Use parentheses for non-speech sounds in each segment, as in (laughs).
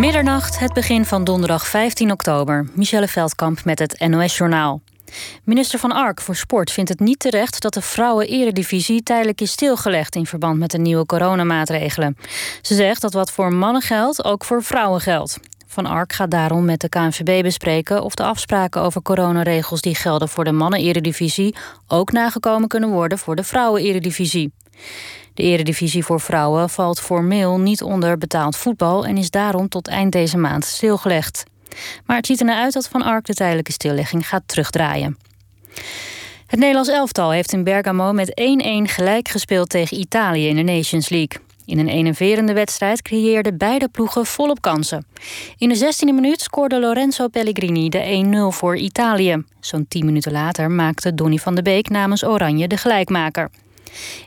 Middernacht, het begin van donderdag 15 oktober. Michelle Veldkamp met het NOS-journaal. Minister van Ark voor Sport vindt het niet terecht dat de vrouwen-eredivisie tijdelijk is stilgelegd in verband met de nieuwe coronamaatregelen. Ze zegt dat wat voor mannen geldt, ook voor vrouwen geldt. Van Ark gaat daarom met de KNVB bespreken of de afspraken over coronaregels die gelden voor de mannen-eredivisie ook nagekomen kunnen worden voor de vrouwen-eredivisie. De eredivisie voor vrouwen valt formeel niet onder betaald voetbal en is daarom tot eind deze maand stilgelegd. Maar het ziet er naar uit dat Van Ark de tijdelijke stillegging gaat terugdraaien. Het Nederlands elftal heeft in Bergamo met 1-1 gelijk gespeeld tegen Italië in de Nations League. In een enerverende wedstrijd creëerden beide ploegen volop kansen. In de 16e minuut scoorde Lorenzo Pellegrini de 1-0 voor Italië. Zo'n 10 minuten later maakte Donny van de Beek namens Oranje de gelijkmaker.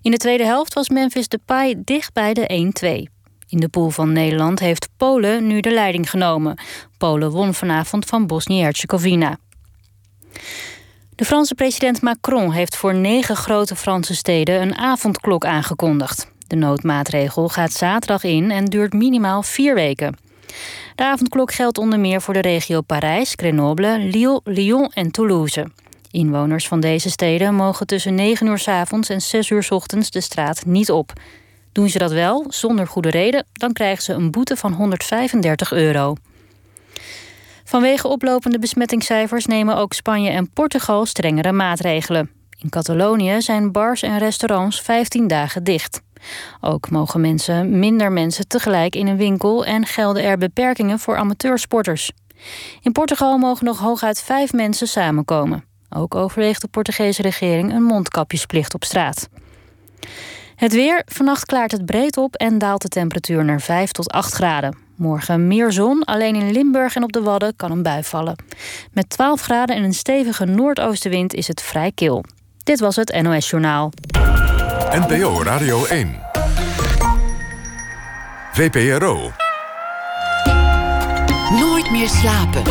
In de tweede helft was Memphis Depay dicht bij de 1-2. In de pool van Nederland heeft Polen nu de leiding genomen. Polen won vanavond van Bosnië-Herzegovina. De Franse president Macron heeft voor negen grote Franse steden een avondklok aangekondigd. De noodmaatregel gaat zaterdag in en duurt minimaal vier weken. De avondklok geldt onder meer voor de regio Parijs, Grenoble, Lille, Lyon en Toulouse. Inwoners van deze steden mogen tussen 9 uur s avonds en 6 uur s ochtends de straat niet op. Doen ze dat wel, zonder goede reden, dan krijgen ze een boete van 135 euro. Vanwege oplopende besmettingscijfers nemen ook Spanje en Portugal strengere maatregelen. In Catalonië zijn bars en restaurants 15 dagen dicht. Ook mogen mensen, minder mensen tegelijk in een winkel en gelden er beperkingen voor amateursporters. In Portugal mogen nog hooguit vijf mensen samenkomen. Ook overweegt de Portugese regering een mondkapjesplicht op straat. Het weer. Vannacht klaart het breed op en daalt de temperatuur naar 5 tot 8 graden. Morgen meer zon, alleen in Limburg en op de Wadden kan een bui vallen. Met 12 graden en een stevige noordoostenwind is het vrij kil. Dit was het NOS Journaal. NPO Radio 1. VPRO. Nooit meer slapen.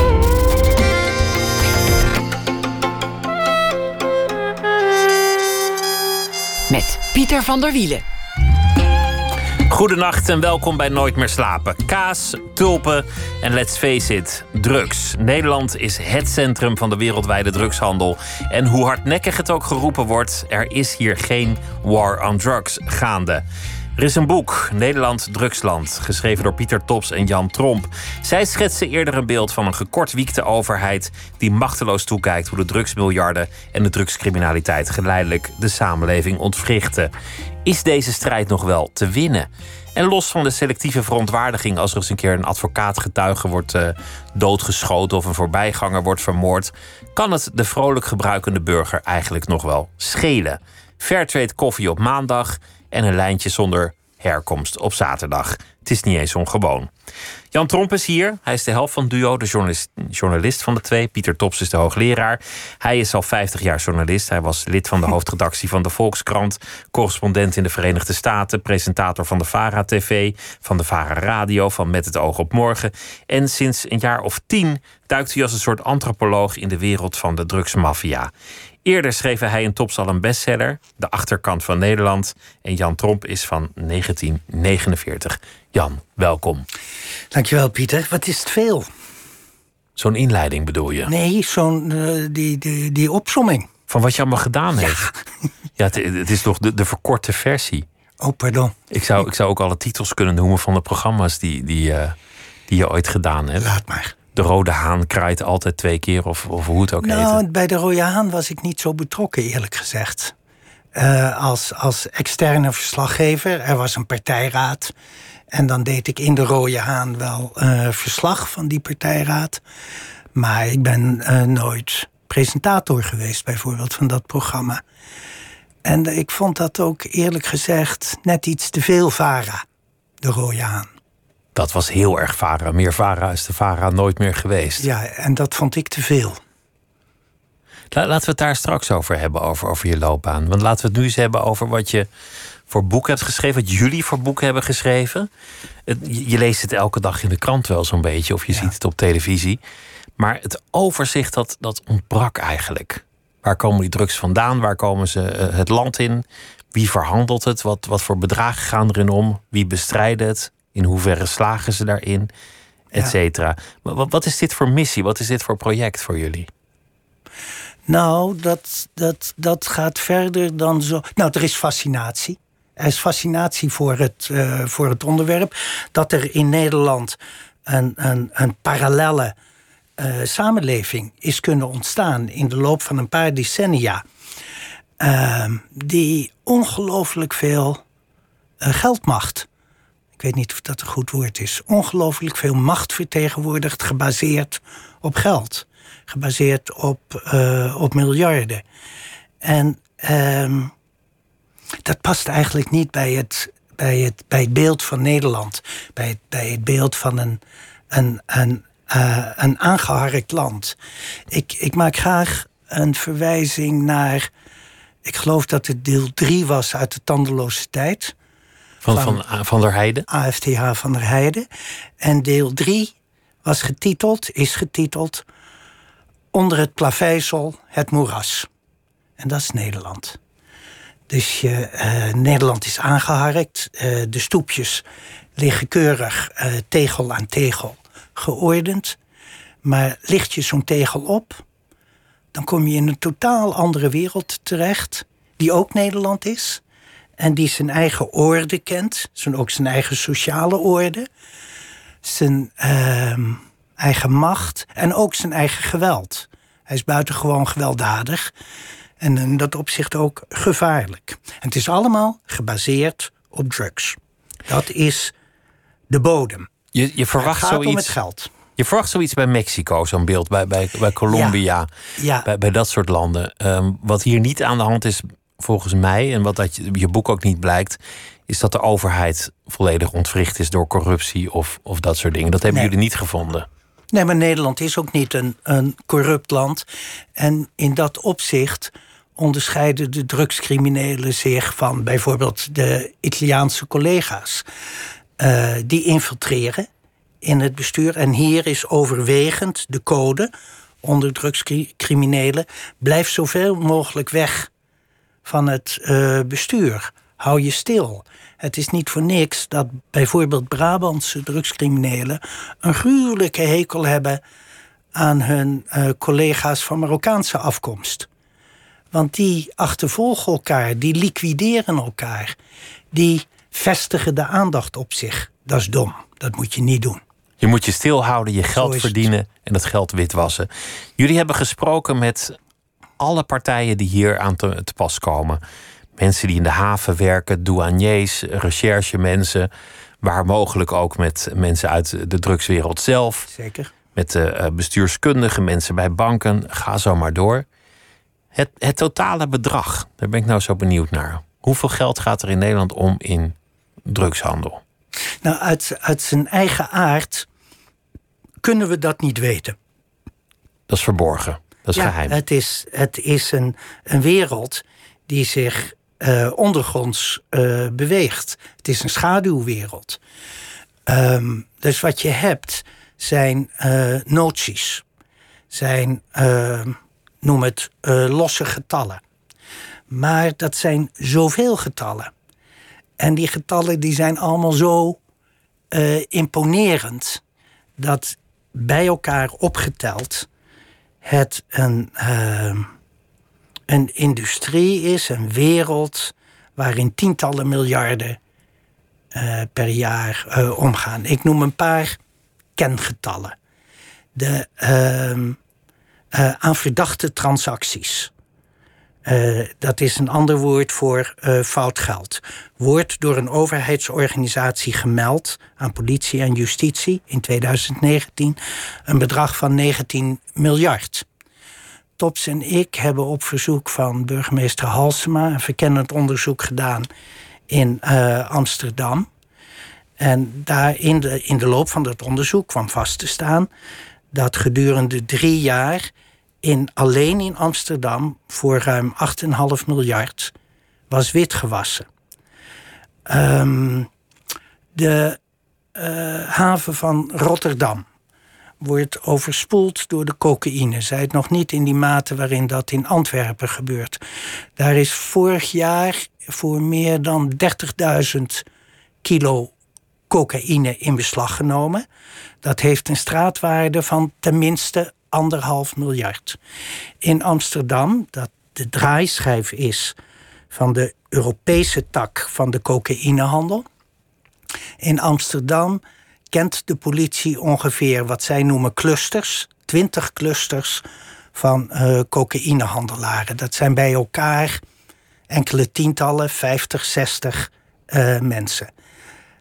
Met Pieter van der Wielen. Goedenacht en welkom bij Nooit meer slapen. Kaas, tulpen en let's face it, drugs. Nederland is het centrum van de wereldwijde drugshandel. En hoe hardnekkig het ook geroepen wordt, er is hier geen war on drugs gaande. Er is een boek, Nederland Drugsland, geschreven door Pieter Tops en Jan Tromp. Zij schetsen eerder een beeld van een gekortwiekte overheid die machteloos toekijkt hoe de drugsmiljarden en de drugscriminaliteit geleidelijk de samenleving ontwrichten. Is deze strijd nog wel te winnen? En los van de selectieve verontwaardiging als er eens een keer een advocaatgetuige wordt uh, doodgeschoten of een voorbijganger wordt vermoord, kan het de vrolijk gebruikende burger eigenlijk nog wel schelen. Fairtrade koffie op maandag en een lijntje zonder herkomst op zaterdag. Het is niet eens ongewoon. Jan Tromp is hier. Hij is de helft van duo, de journalist, journalist van de twee. Pieter Tops is de hoogleraar. Hij is al 50 jaar journalist. Hij was lid van de (laughs) hoofdredactie van de Volkskrant, correspondent in de Verenigde Staten, presentator van de VARA TV, van de VARA Radio, van Met het Oog op Morgen. En sinds een jaar of tien duikt hij als een soort antropoloog in de wereld van de drugsmafia. Eerder schreef hij in Tops al een bestseller, De Achterkant van Nederland. En Jan Tromp is van 1949. Jan, welkom. Dankjewel, Pieter. Wat is het veel? Zo'n inleiding bedoel je? Nee, zo'n uh, die, die, die opsomming. Van wat je allemaal gedaan heeft. Ja, het, het, is toch de, de verkorte versie. Oh, pardon. Ik zou, ik zou ook alle titels kunnen noemen van de programma's die, die, uh, die je ooit gedaan hebt. Laat maar de Rode Haan kraait altijd twee keer, of, of hoe het ook nou, heet. Bij de Rode Haan was ik niet zo betrokken, eerlijk gezegd. Uh, als, als externe verslaggever. Er was een partijraad. En dan deed ik in de Rode Haan wel uh, verslag van die partijraad. Maar ik ben uh, nooit presentator geweest, bijvoorbeeld, van dat programma. En ik vond dat ook eerlijk gezegd net iets te veel VARA, de Rode Haan. Dat was heel erg VARA. Meer VARA is de VARA nooit meer geweest. Ja, en dat vond ik te veel. Laten we het daar straks over hebben, over, over je loopbaan. Want laten we het nu eens hebben over wat je voor boek hebt geschreven, wat jullie voor boeken hebben geschreven. je leest het elke dag in de krant wel zo'n beetje, of je ziet het op televisie. Maar het overzicht, dat, dat ontbrak eigenlijk. Waar komen die drugs vandaan? Waar komen ze uh, het land in? Wie verhandelt het? Wat, wat voor bedragen gaan erin om? Wie bestrijdt het? In hoeverre slagen ze daarin? et cetera. Wat, wat is dit voor missie? Wat is dit voor project voor jullie? Nou, dat, dat, dat gaat verder dan zo. Nou, er is fascinatie. Er is fascinatie voor het, uh, voor het onderwerp. Dat er in Nederland een, een, een parallelle uh, samenleving is kunnen ontstaan in de loop van een paar decennia. Uh, die ongelooflijk veel uh, geldmacht. Ik weet niet of dat een goed woord is. Ongelooflijk veel macht vertegenwoordigt, gebaseerd op geld. Gebaseerd op, uh, op miljarden. En uh, dat past eigenlijk niet bij het, bij het, bij het beeld van Nederland. Bij het, bij het beeld van een, een, een, uh, een aangeharkt land. Ik, ik maak graag een verwijzing naar. Ik geloof dat het deel 3 was uit de tandeloze tijd. Van, van, van, van der Heijden? AFTH van der Heijden. En deel 3 was getiteld, is getiteld. Onder het plaveisel het moeras. En dat is Nederland. Dus je, uh, Nederland is aangeharkt. Uh, de stoepjes liggen keurig uh, tegel aan tegel geordend. Maar licht je zo'n tegel op, dan kom je in een totaal andere wereld terecht, die ook Nederland is. En die zijn eigen orde kent, zijn, ook zijn eigen sociale orde, zijn uh, eigen macht en ook zijn eigen geweld. Hij is buitengewoon gewelddadig en in dat opzicht ook gevaarlijk. En het is allemaal gebaseerd op drugs. Dat is de bodem. Je, je verwacht het gaat zoiets. om het geld. Je verwacht zoiets bij Mexico, zo'n beeld, bij, bij, bij Colombia, Ja. Bij, bij dat soort landen. Um, wat hier niet aan de hand is, volgens mij, en wat uit je, je boek ook niet blijkt, is dat de overheid volledig ontwricht is door corruptie of, of dat soort dingen. Dat hebben Nee. jullie niet gevonden. Nee, maar Nederland is ook niet een, een corrupt land. En in dat opzicht onderscheiden de drugscriminelen zich van bijvoorbeeld de Italiaanse collega's. Uh, die infiltreren in het bestuur. En hier is overwegend de code onder drugscriminelen. Blijf zoveel mogelijk weg van het uh, bestuur. Hou je stil. Het is niet voor niks dat bijvoorbeeld Brabantse drugscriminelen een gruwelijke hekel hebben aan hun uh, collega's van Marokkaanse afkomst. Want die achtervolgen elkaar, die liquideren elkaar, die vestigen de aandacht op zich. Dat is dom, dat moet je niet doen. Je moet je stilhouden, je geld verdienen en dat geld witwassen. Jullie hebben gesproken met alle partijen die hier aan te, te pas komen. Mensen die in de haven werken, douaniers, recherchemensen. Waar mogelijk ook met mensen uit de drugswereld zelf. Zeker. Met de uh, bestuurskundigen, mensen bij banken. Ga zo maar door. Het, het totale bedrag, daar ben ik nou zo benieuwd naar. Hoeveel geld gaat er in Nederland om in drugshandel? Nou, uit, uit zijn eigen aard kunnen we dat niet weten. Dat is verborgen. Dat is ja, geheim. Het is, het is een, een wereld die zich uh, ondergronds uh, beweegt. Het is een schaduwwereld. Um, dus wat je hebt zijn uh, noties. Zijn, noem het, losse getallen. Maar dat zijn zoveel getallen. En die getallen die zijn allemaal zo imponerend... dat bij elkaar opgeteld het een, uh, een industrie is, een wereld waarin tientallen miljarden uh, per jaar uh, omgaan. Ik noem een paar kengetallen. De aan verdachte transacties. Uh, dat is een ander woord voor uh, fout geld. Wordt door een overheidsorganisatie gemeld aan politie en justitie in 2019 een bedrag van 19 miljard. Tops en ik hebben op verzoek van burgemeester Halsema een verkennend onderzoek gedaan in uh, Amsterdam. En daar in de, in de loop van dat onderzoek kwam vast te staan dat gedurende drie jaar in, alleen in Amsterdam voor ruim 8,5 miljard was witgewassen. Um, de uh, haven van Rotterdam wordt overspoeld door de cocaïne. Zij het nog niet in die mate waarin dat in Antwerpen gebeurt. Daar is vorig jaar voor meer dan 30.000 kilo cocaïne in beslag genomen. Dat heeft een straatwaarde van tenminste anderhalf miljard. In Amsterdam, dat de draaischijf is van de Europese tak van de cocaïnehandel. In Amsterdam kent de politie ongeveer wat zij noemen clusters, 20 clusters van uh, cocaïnehandelaren. Dat zijn bij elkaar enkele tientallen, 50, 60 uh, mensen.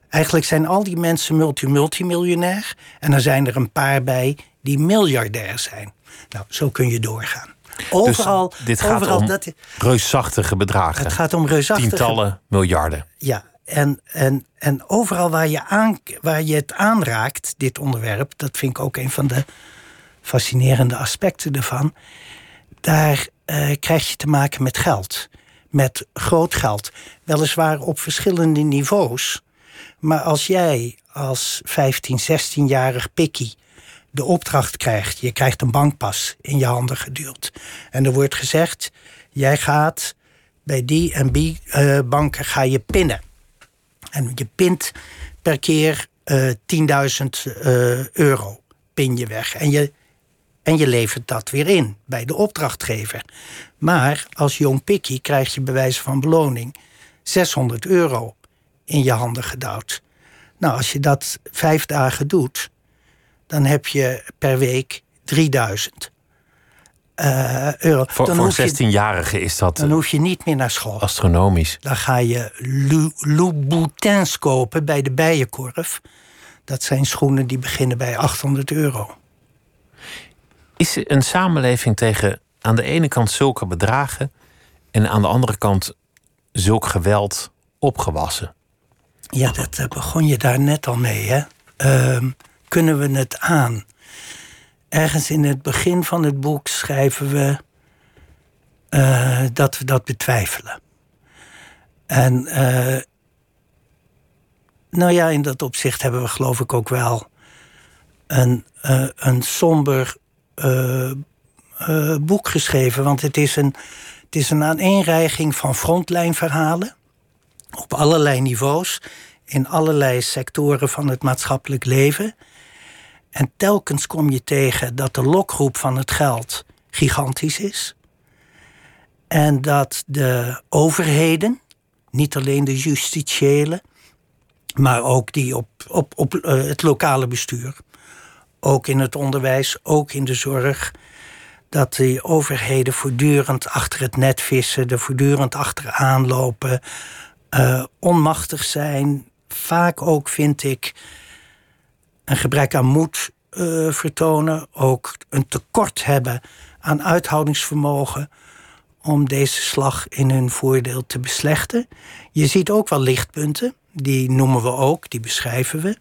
Eigenlijk zijn al die mensen multi-multimiljonair. En er zijn er een paar bij die miljardair zijn. Nou, zo kun je doorgaan. Overal, dus dit gaat overal, om dat, reusachtige bedragen. Het gaat om reusachtige... Tientallen miljarden. Ja, en, en, en overal waar je, aan, waar je het aanraakt, dit onderwerp... dat vind ik ook een van de fascinerende aspecten ervan... daar uh, krijg je te maken met geld. Met groot geld. Weliswaar op verschillende niveaus. Maar als jij als 15, 16-jarig pikkie de opdracht krijgt... je krijgt een bankpas in je handen geduwd... en er wordt gezegd, jij gaat bij die en die uh, banken ga je pinnen... En je pint per keer uh, eh, 10.000 uh, euro pin je weg. En je, en je levert dat weer in bij de opdrachtgever. Maar als jong pikkie krijg je bij wijze van beloning 600 euro in je handen gedouwd. Nou, als je dat vijf dagen doet, dan heb je per week 3000 uh, euro. Voor, dan voor 16-jarigen is dat. Dan hoef je niet meer naar school. Astronomisch. Dan ga je Louboutins kopen bij de Bijenkorf. Dat zijn schoenen die beginnen bij 800 euro. Is een samenleving tegen aan de ene kant zulke bedragen en aan de andere kant zulk geweld opgewassen? Ja, dat eh, begon je daar net al mee. Hè? Uh, kunnen we het aan? ergens in het begin van het boek schrijven we uh, dat we dat betwijfelen. En uh, nou ja, in dat opzicht hebben we geloof ik ook wel een, uh, een somber boek geschreven. Want het is een, het is een aaneenreiging van frontlijnverhalen op allerlei niveaus, in allerlei sectoren van het maatschappelijk leven. En telkens kom je tegen dat de lokgroep van het geld gigantisch is. En dat de overheden, niet alleen de justitiële, maar ook die op, op, op uh, het lokale bestuur, ook in het onderwijs, ook in de zorg, dat die overheden voortdurend achter het net vissen, er voortdurend achteraan lopen, uh, onmachtig zijn. Vaak ook, vind ik, een gebrek aan moed uh, vertonen, ook een tekort hebben aan uithoudingsvermogen om deze slag in hun voordeel te beslechten. Je ziet ook wel lichtpunten, die noemen we ook, die beschrijven we.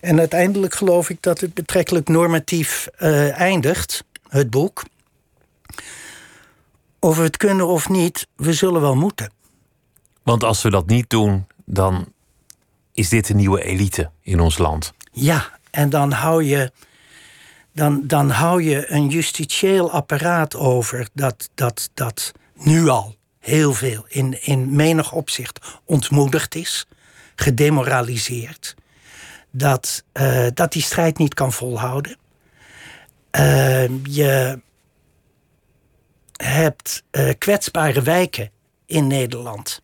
En uiteindelijk geloof ik dat het betrekkelijk normatief uh, eindigt, het boek. Of we het kunnen of niet, we zullen wel moeten. Want als we dat niet doen, dan is dit een nieuwe elite in ons land. Ja, en dan hou je, dan, dan hou je een justitieel apparaat over dat, dat, dat nu al heel veel in, in menig opzicht ontmoedigd is, gedemoraliseerd. Dat, uh, dat die strijd niet kan volhouden. Uh, je hebt uh, kwetsbare wijken in Nederland.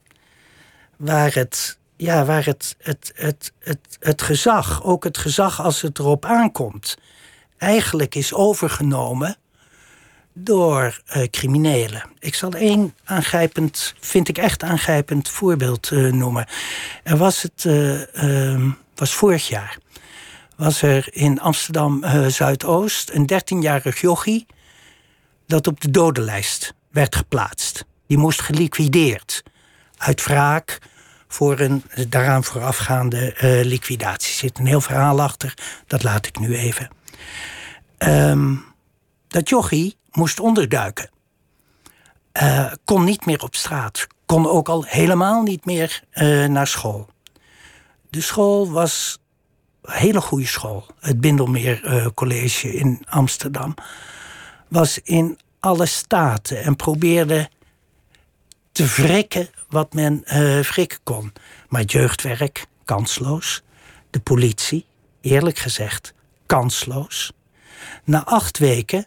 Waar het ja, waar het, het, het, het, het gezag, ook het gezag als het erop aankomt, eigenlijk is overgenomen door uh, criminelen. Ik zal één aangrijpend, vind ik echt aangrijpend voorbeeld uh, noemen. Er was het, uh, was vorig jaar, was er in Amsterdam Zuidoost een 13-jarig jochie dat op de dodenlijst werd geplaatst. Die moest geliquideerd uit wraak voor een daaraan voorafgaande uh, liquidatie. Er zit een heel verhaal achter, dat laat ik nu even. Um, dat jochie moest onderduiken. Uh, kon niet meer op straat. Kon ook al helemaal niet meer uh, naar school. De school was een hele goede school. Het Bindelmeer College in Amsterdam. Was in alle staten en probeerde te wrikken wat men uh, wrikken kon. Maar jeugdwerk, kansloos. de politie, eerlijk gezegd, kansloos. Na acht weken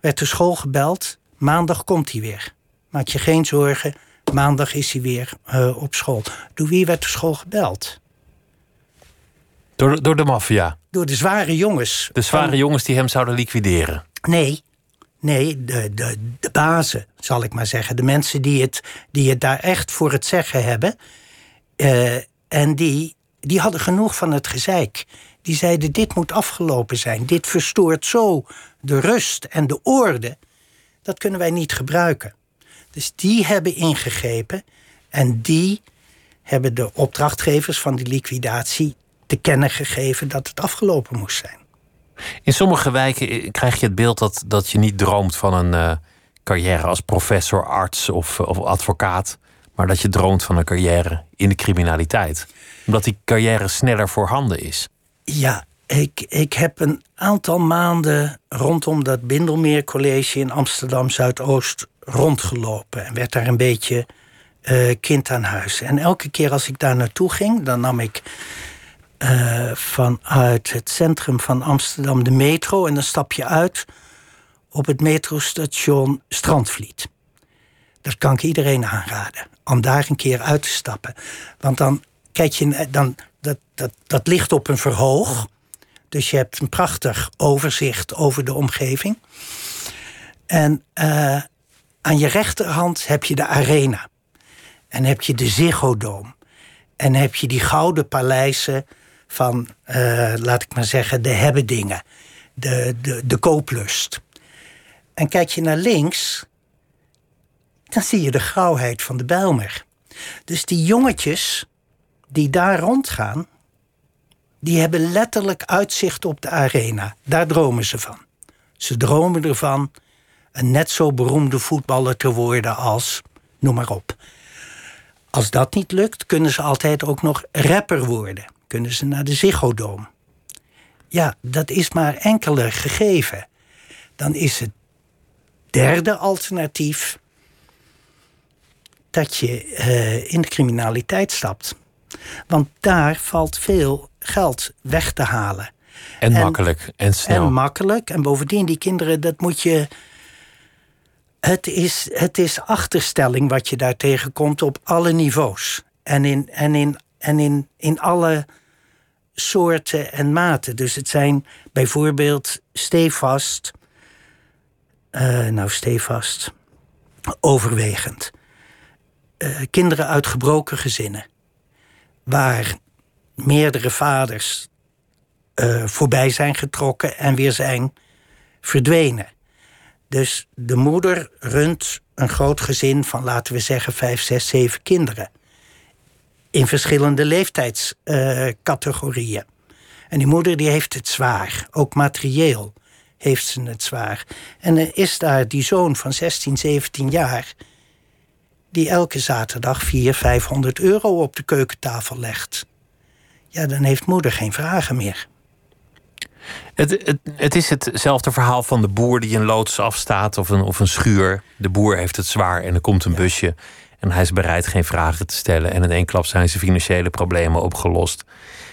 werd de school gebeld. Maandag komt hij weer. Maak je geen zorgen, maandag is hij weer uh, op school. Door wie werd de school gebeld? Door, door de maffia? Door de zware jongens. De zware jongens die hem zouden liquideren? Nee, nee de, de, de bazen, zal ik maar zeggen. De mensen die het, die het daar echt voor het zeggen hebben. Uh, en die, die hadden genoeg van het gezeik. Die zeiden: Dit moet afgelopen zijn. Dit verstoort zo de rust en de orde. Dat kunnen wij niet gebruiken. Dus die hebben ingegrepen en die hebben de opdrachtgevers van die liquidatie te kennen gegeven dat het afgelopen moest zijn. In sommige wijken krijg je het beeld dat, dat je niet droomt van een uh, carrière als professor, arts of, of advocaat, maar dat je droomt van een carrière in de criminaliteit. Omdat die carrière sneller voorhanden is. Ja, ik, ik heb een aantal maanden rondom dat Bindelmeer College in Amsterdam Zuidoost rondgelopen en werd daar een beetje kind aan huis. En elke keer als ik daar naartoe ging, dan nam ik uh, vanuit het centrum van Amsterdam de metro en dan stap je uit op het metrostation Strandvliet. Dat kan ik iedereen aanraden, om daar een keer uit te stappen. Want dan kijk je, dan, dat, dat, dat ligt op een verhoog. Dus je hebt een prachtig overzicht over de omgeving. En uh, aan je rechterhand heb je de arena. En heb je de Ziggo Dome. En heb je die gouden paleizen van, uh, laat ik maar zeggen, de hebbedingen. De, de, de kooplust. En kijk je naar links, dan zie je de grauwheid van de Bijlmer. Dus die jongetjes die daar rondgaan, die hebben letterlijk uitzicht op de arena. Daar dromen ze van. Ze dromen ervan een net zo beroemde voetballer te worden als, noem maar op. Als dat niet lukt, kunnen ze altijd ook nog rapper worden. Kunnen ze naar de Ziggo Dome. Ja, dat is maar enkele gegeven. Dan is het derde alternatief dat je uh, in de criminaliteit stapt. Want daar valt veel geld weg te halen. En, makkelijk en snel. En makkelijk. En bovendien, die kinderen, dat moet je. Het is, het is achterstelling wat je daar tegenkomt op alle niveaus. En in, en in, en in, in alle soorten en maten. Dus het zijn bijvoorbeeld stevast. Uh, nou, stevast. Overwegend. Uh, kinderen uit gebroken gezinnen waar meerdere vaders uh, voorbij zijn getrokken en weer zijn verdwenen. Dus de moeder runt een groot gezin van, laten we zeggen, vijf, zes, zeven kinderen. In verschillende leeftijdscategorieën. Uh, en die moeder die heeft het zwaar, ook materieel heeft ze het zwaar. En er is daar die zoon van 16, 17 jaar die elke zaterdag 400, 500 euro op de keukentafel legt. Ja, dan heeft moeder geen vragen meer. Het, het, het, is hetzelfde verhaal van de boer die een loods afstaat of een, of een schuur. De boer heeft het zwaar en er komt een busje. En hij is bereid geen vragen te stellen. En in één klap zijn zijn financiële problemen opgelost.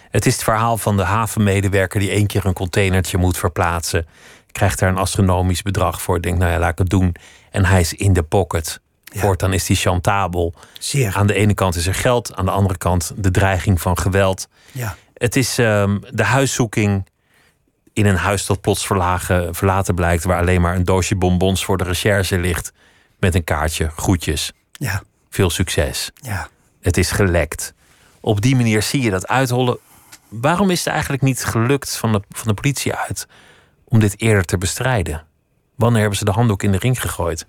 Het is het verhaal van de havenmedewerker die één keer een containertje moet verplaatsen. Krijgt daar een astronomisch bedrag voor. Denkt, nou ja, laat ik het doen. En hij is in de pocket. Ja. Voortaan is die chantabel. Zeer. Aan de ene kant is er geld, aan de andere kant de dreiging van geweld. Ja. Het is um, de huiszoeking in een huis dat plots verlagen, verlaten blijkt, waar alleen maar een doosje bonbons voor de recherche ligt. Met een kaartje, groetjes. Ja. Veel succes. Ja. Het is gelekt. Op die manier zie je dat uithollen. Waarom is het eigenlijk niet gelukt van de, van de politie uit om dit eerder te bestrijden? Wanneer hebben ze de handdoek in de ring gegooid?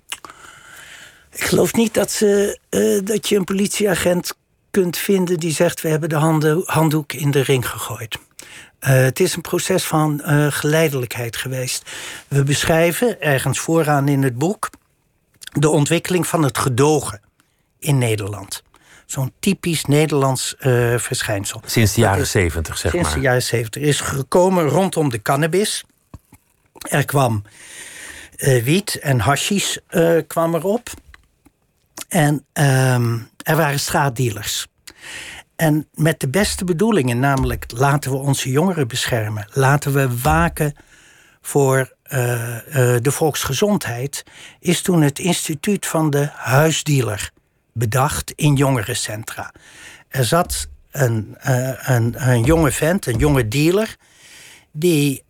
Ik geloof niet dat, ze, uh, dat je een politieagent kunt vinden die zegt: We hebben de handen, handdoek in de ring gegooid. Uh, het is een proces van uh, geleidelijkheid geweest. We beschrijven ergens vooraan in het boek de ontwikkeling van het gedogen in Nederland. Zo'n typisch Nederlands uh, verschijnsel. Sinds de jaren zeventig, zeg sinds maar. Sinds de jaren zeventig. is gekomen rondom de cannabis. Er kwam wiet en hashish kwam erop. En um, er waren straatdealers. En met de beste bedoelingen, namelijk laten we onze jongeren beschermen, laten we waken voor uh, uh, de volksgezondheid, is toen het instituut van de huisdealer bedacht in jongerencentra. Er zat een, uh, een, een jonge vent, een jonge dealer, die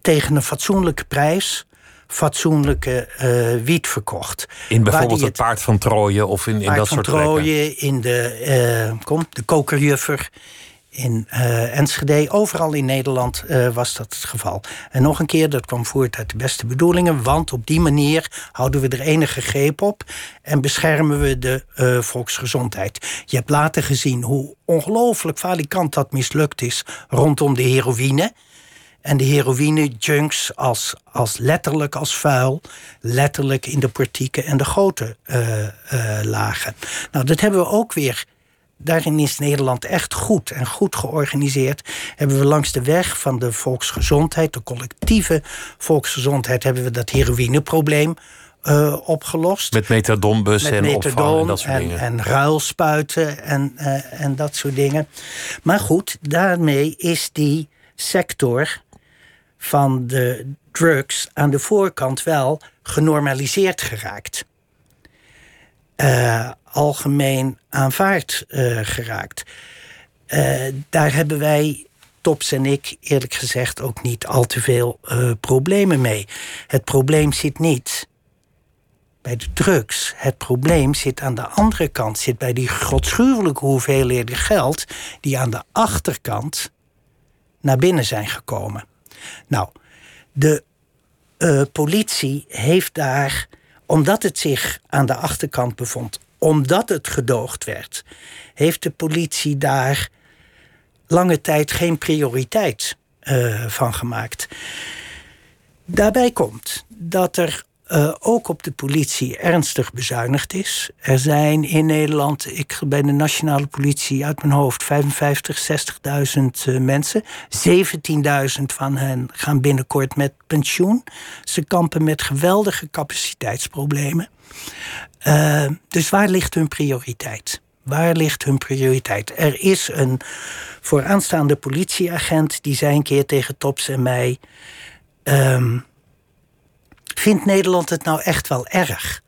tegen een fatsoenlijke prijs fatsoenlijke uh, wiet verkocht. In bijvoorbeeld het, paard van Troje of in, in dat soort van Troje, in de, uh, kom, de kokerjuffer, in uh, Enschede. Overal in Nederland was dat het geval. En nog een keer, dat kwam voort uit de beste bedoelingen... want op die manier houden we er enige greep op... en beschermen we de volksgezondheid. Je hebt later gezien hoe ongelooflijk valikant dat mislukt is... rondom de heroïne... En de heroïne-junks als, als letterlijk als vuil, letterlijk in de portieken en de goten lagen. Nou, dat hebben we ook weer. Daarin is Nederland echt goed en goed georganiseerd. Hebben we langs de weg van de volksgezondheid, de collectieve volksgezondheid, hebben we dat heroïneprobleem uh, opgelost. Met methadonbussen en opvang en dat soort en, dingen. En ruilspuiten en, uh, en dat soort dingen. Maar goed, daarmee is die sector van de drugs aan de voorkant wel genormaliseerd geraakt. Uh, algemeen aanvaard uh, geraakt. Uh, daar hebben wij, Tops en ik, eerlijk gezegd ook niet al te veel problemen mee. Het probleem zit niet bij de drugs. Het probleem zit aan de andere kant, zit bij die godschuwelijke hoeveelheden geld die aan de achterkant naar binnen zijn gekomen. Nou, de politie heeft daar, omdat het zich aan de achterkant bevond, omdat het gedoogd werd, heeft de politie daar lange tijd geen prioriteit uh, van gemaakt. Daarbij komt dat er uh, ook op de politie ernstig bezuinigd is. Er zijn in Nederland, ik bij de nationale politie uit mijn hoofd, 55, 60.000 uh, mensen. 17.000 van hen gaan binnenkort met pensioen. Ze kampen met geweldige capaciteitsproblemen. Uh, dus waar ligt hun prioriteit? Waar ligt hun prioriteit? Er is een vooraanstaande politieagent die zei een keer tegen Tops en mij. Um, Vindt Nederland het nou echt wel erg?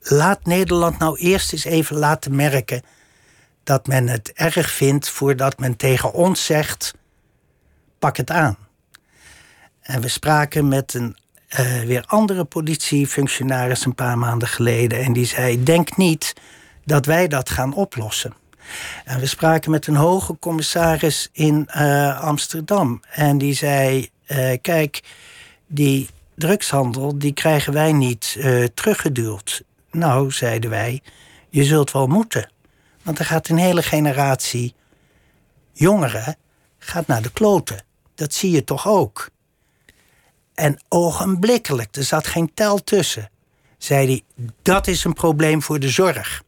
Laat Nederland nou eerst eens even laten merken dat men het erg vindt voordat men tegen ons zegt: pak het aan. En we spraken met een uh, weer andere politiefunctionaris een paar maanden geleden en die zei: denk niet dat wij dat gaan oplossen. En we spraken met een hoge commissaris in uh, Amsterdam en die zei: uh, kijk, die drugshandel, die krijgen wij niet uh, teruggeduwd. Nou, zeiden wij, je zult wel moeten. Want er gaat een hele generatie jongeren gaat naar de kloten. Dat zie je toch ook? En ogenblikkelijk, er zat geen tel tussen, zei hij, dat is een probleem voor de zorg.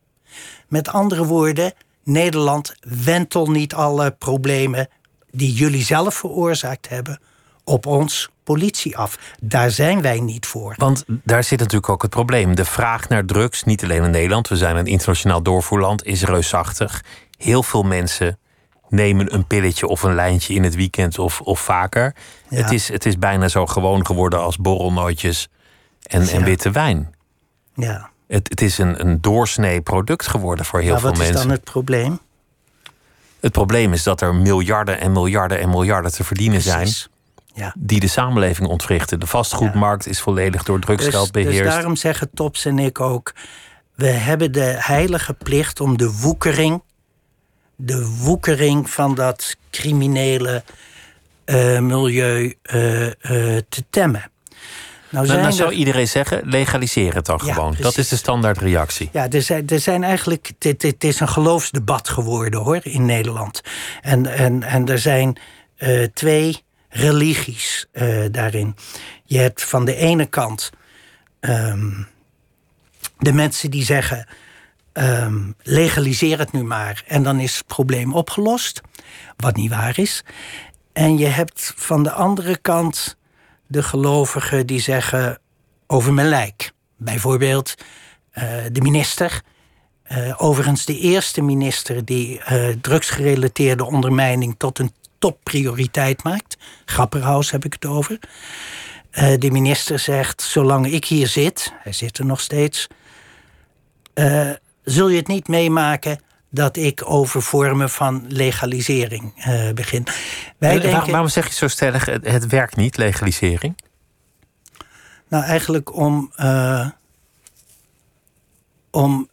Met andere woorden, Nederland wentel niet alle problemen die jullie zelf veroorzaakt hebben op ons politie af. Daar zijn wij niet voor. Want daar zit natuurlijk ook het probleem. De vraag naar drugs, niet alleen in Nederland, we zijn een internationaal doorvoerland, is reusachtig. Heel veel mensen nemen een pilletje of een lijntje in het weekend of, of vaker. Het, is, het is bijna zo gewoon geworden als borrelnootjes en, en witte wijn. Ja. Het, het is een, een doorsnee product geworden voor heel veel mensen. Wat is dan het probleem? Het probleem is dat er miljarden en miljarden en miljarden te verdienen Precies. zijn ja. die de samenleving ontwrichten. De vastgoedmarkt is volledig door drugsgeld dus, beheerst. Dus daarom zeggen Tops en ik ook... we hebben de heilige plicht om de woekering... de woekering van dat criminele uh, milieu uh, uh, te temmen. Nou, nou, nou zou iedereen zeggen, legaliseer het dan ja, gewoon. Precies. Dat is de standaardreactie. Ja, er zijn, er zijn eigenlijk... Het is een geloofsdebat geworden, hoor, in Nederland. En, en, en er zijn twee religies uh, daarin. Je hebt van de ene kant um, de mensen die zeggen: um, legaliseer het nu maar en dan is het probleem opgelost, wat niet waar is. En je hebt van de andere kant de gelovigen die zeggen over mijn lijk. Bijvoorbeeld uh, de minister Uh, overigens de eerste minister die uh, drugsgerelateerde ondermijning tot een topprioriteit maakt. Grapperhaus heb ik het over. Uh, de minister zegt: Zolang ik hier zit, hij zit er nog steeds, zul je het niet meemaken dat ik over vormen van legalisering begin. Wij denken, waarom, waarom zeg je zo stellig: het, het werkt niet, legalisering? Nou, eigenlijk om, om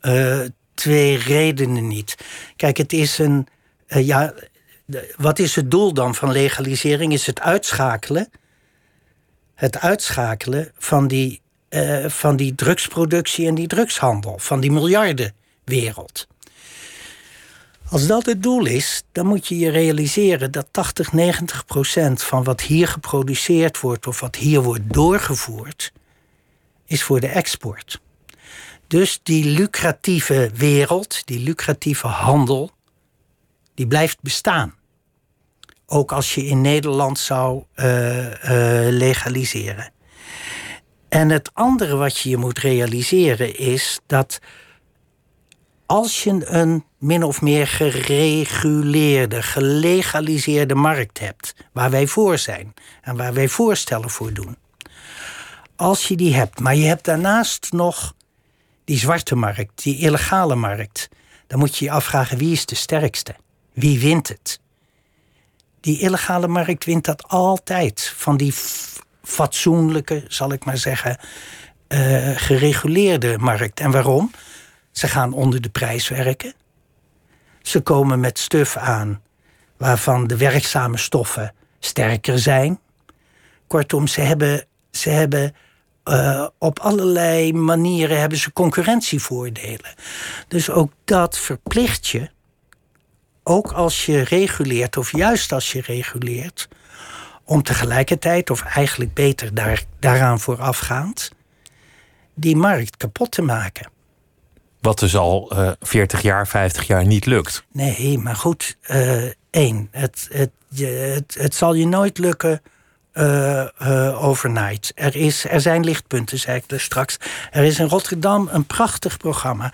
twee redenen niet. Kijk, het is een. Ja, wat is het doel dan van legalisering? Is het uitschakelen. Het uitschakelen van die, uh, van die drugsproductie en die drugshandel. Van die miljardenwereld. Als dat het doel is, dan moet je je realiseren dat 80, 90 procent van wat hier geproduceerd wordt of wat hier wordt doorgevoerd, is voor de export. Dus die lucratieve wereld, die lucratieve handel, die blijft bestaan. Ook als je in Nederland zou uh, uh, legaliseren. En het andere wat je je moet realiseren is dat als je een min of meer gereguleerde, gelegaliseerde markt hebt, waar wij voor zijn en waar wij voorstellen voor doen. Als je die hebt, maar je hebt daarnaast nog die zwarte markt, die illegale markt, dan moet je je afvragen wie is de sterkste? Wie wint het? Die illegale markt wint dat altijd. Van die fatsoenlijke, zal ik maar zeggen, uh, gereguleerde markt. En waarom? Ze gaan onder de prijs werken. Ze komen met stuf aan waarvan de werkzame stoffen sterker zijn. Kortom, ze hebben, ze hebben uh, op allerlei manieren hebben ze concurrentievoordelen. Dus ook dat verplicht je, ook als je reguleert, of juist als je reguleert, om tegelijkertijd, of eigenlijk beter daar, daaraan voorafgaand, die markt kapot te maken. Wat dus al uh, 40 jaar, 50 jaar niet lukt. Nee, maar goed, uh, één, het, het, het, het zal je nooit lukken uh, overnight. Er, is, er zijn lichtpunten, zei ik dus straks. Er is in Rotterdam een prachtig programma.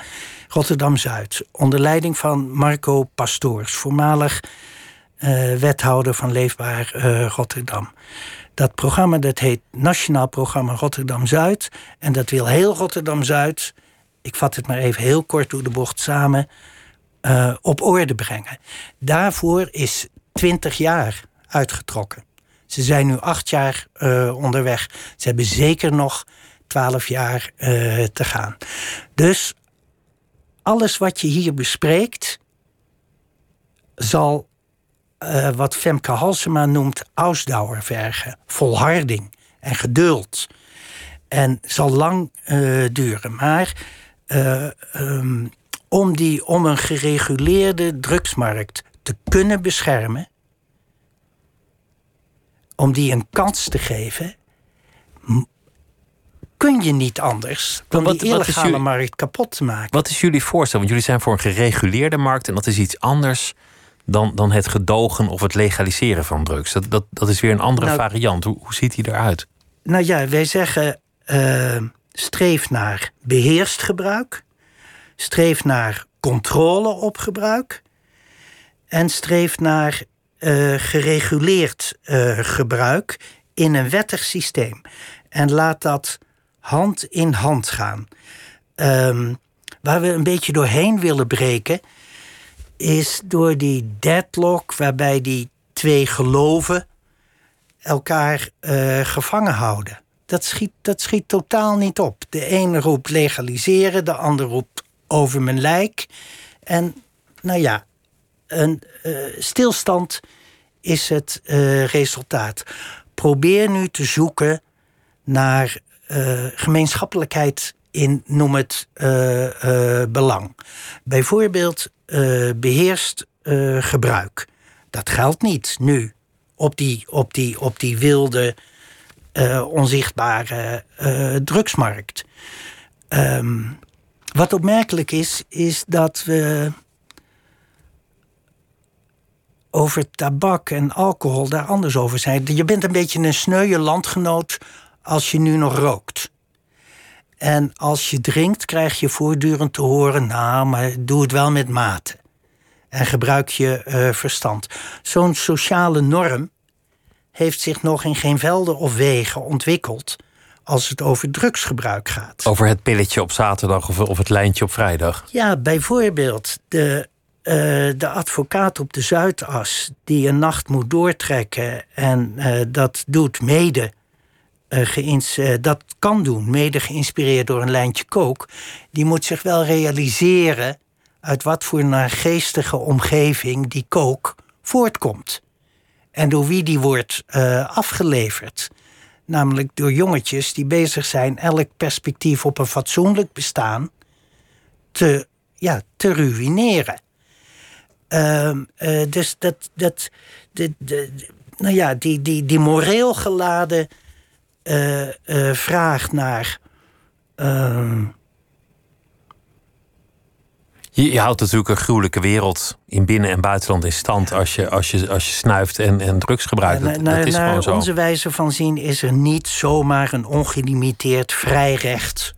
Rotterdam Zuid. Onder leiding van Marco Pastoors, voormalig uh, wethouder van Leefbaar Rotterdam. Dat programma dat heet Nationaal Programma Rotterdam Zuid. En dat wil heel Rotterdam Zuid, ik vat het maar even heel kort door de bocht samen, op orde brengen. Daarvoor is 20 jaar uitgetrokken. Ze zijn nu acht jaar onderweg. Ze hebben zeker nog twaalf jaar te gaan. Dus alles wat je hier bespreekt, zal uh, wat Femke Halsema noemt Ausdauer vergen. Volharding en geduld. En zal lang duren. Maar um, om, die, om een gereguleerde drugsmarkt te kunnen beschermen om die een kans te geven, kun je niet anders dan wat, die illegale jullie, markt kapot te maken. Wat is jullie voorstel? Want jullie zijn voor een gereguleerde markt en dat is iets anders dan, dan het gedogen of het legaliseren van drugs. Dat, dat, dat is weer een andere nou, variant. Hoe, hoe ziet die eruit? Nou ja, wij zeggen uh, streef naar beheerst gebruik, streef naar controle op gebruik en streef naar uh, gereguleerd uh, gebruik in een wettig systeem. En laat dat hand in hand gaan. Um, waar we een beetje doorheen willen breken, is door die deadlock waarbij die twee geloven elkaar uh, gevangen houden. Dat schiet, dat schiet totaal niet op. De ene roept legaliseren, de ander roept over mijn lijk. En nou ja, een uh, stilstand is het uh, resultaat. Probeer nu te zoeken naar uh, gemeenschappelijkheid in, noem het, belang. Bijvoorbeeld beheerst gebruik. Dat geldt niet nu op die, op die, op die wilde, onzichtbare drugsmarkt. Um, wat opmerkelijk is, is dat we over tabak en alcohol daar anders over zijn. Je bent een beetje een sneuwe landgenoot als je nu nog rookt. En als je drinkt, krijg je voortdurend te horen: nou, maar doe het wel met mate. En gebruik je uh, verstand. Zo'n sociale norm heeft zich nog in geen velden of wegen ontwikkeld als het over drugsgebruik gaat. Over het pilletje op zaterdag of, of het lijntje op vrijdag? Ja, bijvoorbeeld de, uh, de advocaat op de Zuidas die een nacht moet doortrekken en uh, dat doet mede. Uh, dat kan doen, mede geïnspireerd door een lijntje kook. Die moet zich wel realiseren uit wat voor naargeestige omgeving die kook voortkomt. En door wie die wordt afgeleverd namelijk door jongetjes die bezig zijn elk perspectief op een fatsoenlijk bestaan te, ja, te ruïneren. Uh, dus dat, dat de, de, nou ja, die, die, die moreel geladen uh, vraag naar ehm, je, je, houdt natuurlijk een gruwelijke wereld in binnen- en buitenland in stand als je, als je, als je snuift en, en drugs gebruikt. Dat, dat is gewoon zo. onze wijze van zien is er niet zomaar een ongelimiteerd vrij recht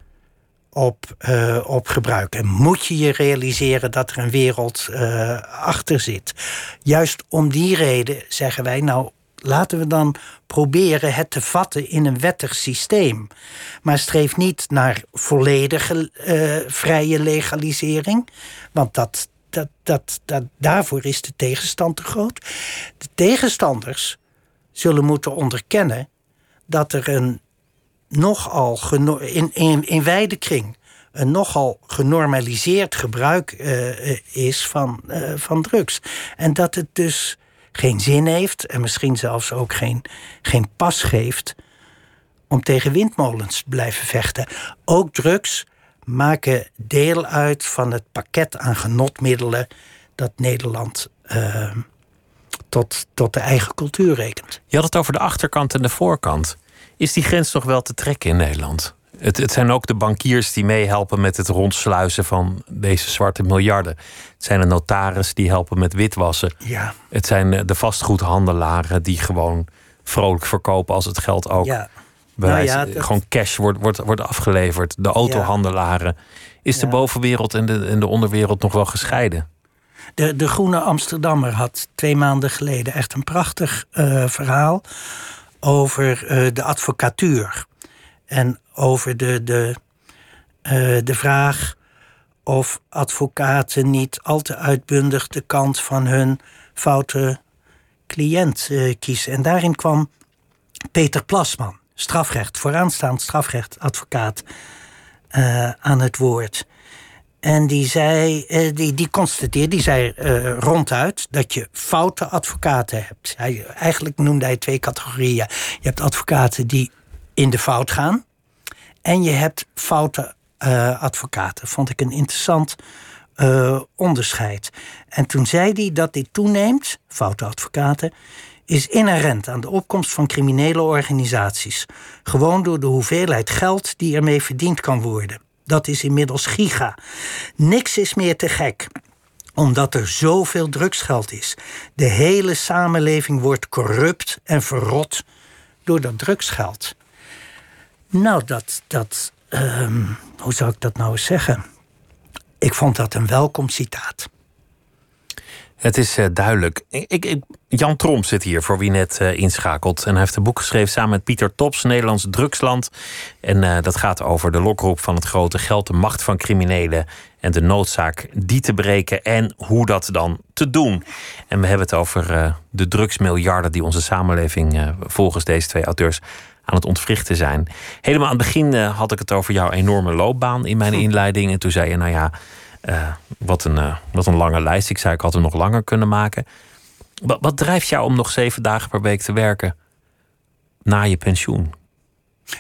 op, uh, op gebruik. En moet je je realiseren dat er een wereld uh, achter zit. Juist om die reden zeggen wij, nou, laten we dan proberen het te vatten in een wettig systeem. Maar streef niet naar volledige uh, vrije legalisering, want dat, dat, dat, daarvoor is de tegenstand te groot. De tegenstanders zullen moeten onderkennen dat er een nogal in, in, in wijde kring een nogal genormaliseerd gebruik uh, is van, van drugs. En dat het dus geen zin heeft en misschien zelfs ook geen, geen pas geeft om tegen windmolens te blijven vechten. Ook drugs maken deel uit van het pakket aan genotmiddelen dat Nederland uh, tot, tot de eigen cultuur rekent. Je had het over de achterkant en de voorkant. Is die grens nog wel te trekken in Nederland? Het, het, zijn ook de bankiers die meehelpen met het rondsluizen van deze zwarte miljarden. Het zijn de notaris die helpen met witwassen. Ja. Het zijn eh, de vastgoedhandelaren die gewoon vrolijk verkopen als het geld ook ja. bewijs, nou ja, dat... gewoon cash wordt, wordt, wordt afgeleverd. De autohandelaren. Is de bovenwereld en de, en de onderwereld nog wel gescheiden? De, de Groene Amsterdammer had twee maanden geleden echt een prachtig uh, verhaal over uh, de advocatuur. En over de, de, uh, de vraag of advocaten niet al te uitbundig de kant van hun foute cliënt uh, kiezen. En daarin kwam Peter Plasman, strafrecht, vooraanstaand strafrechtadvocaat, uh, aan het woord. En die zei, die, die constateerde, die zei ronduit dat je foute advocaten hebt. Hij, eigenlijk noemde hij twee categorieën. Je hebt advocaten die in de fout gaan. En je hebt foute uh, advocaten. Vond ik een interessant uh, onderscheid. En toen zei hij dat dit toeneemt, foute advocaten, is inherent aan de opkomst van criminele organisaties. Gewoon door de hoeveelheid geld die ermee verdiend kan worden. Dat is inmiddels giga. Niks is meer te gek omdat er zoveel drugsgeld is. De hele samenleving wordt corrupt en verrot door dat drugsgeld. Nou, dat, dat um, hoe zou ik dat nou eens zeggen? Ik vond dat een welkom citaat. Het is uh, duidelijk. Ik, ik, Jan Tromp zit hier, voor wie net uh, inschakelt. En hij heeft een boek geschreven samen met Pieter Tops, Nederlands drugsland. En uh, dat gaat over de lokroep van het grote geld, de macht van criminelen en de noodzaak die te breken en hoe dat dan te doen. En we hebben het over de drugsmiljarden die onze samenleving volgens deze twee auteurs aan het ontwrichten zijn. Helemaal aan het begin uh, had ik het over jouw enorme loopbaan in mijn hm. inleiding. En toen zei je, nou ja, uh, wat, een, uh, wat een lange lijst. Ik zei, ik had hem nog langer kunnen maken. Wat, wat drijft jou om nog zeven dagen per week te werken na je pensioen?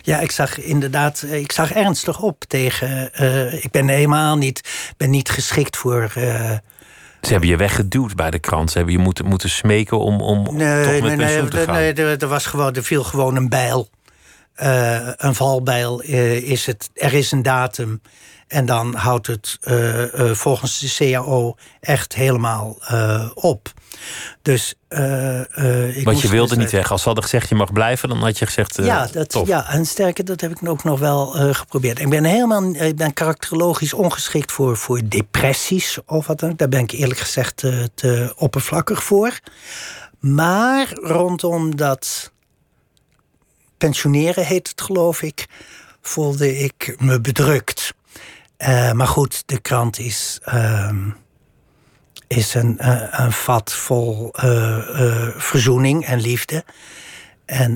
Ja, ik zag inderdaad, ik zag ernstig op tegen. ik ben helemaal niet, ben niet geschikt voor. Ze hebben je weggeduwd bij de krant. Ze hebben je moeten, moeten smeken om, om nee, toch met nee, pensioen nee, te gaan. Nee, er, er, was gewoon, er viel gewoon een bijl. Uh, een valbijl uh, is het. Er is een datum. En dan houdt het uh, volgens de CAO echt helemaal op. Dus, uh, Want je wilde niet weg. Als ze hadden gezegd je mag blijven, dan had je gezegd. Ja, dat, ja, en sterker, dat heb ik ook nog wel geprobeerd. Ik ben helemaal ik ben karakterologisch ongeschikt voor, voor depressies of wat dan ook. Daar ben ik eerlijk gezegd te oppervlakkig voor. Maar rondom dat pensioneren heet het, geloof ik, voelde ik me bedrukt. Uh, maar goed, de krant is, uh, is een, uh, een vat vol eh, verzoening en liefde. En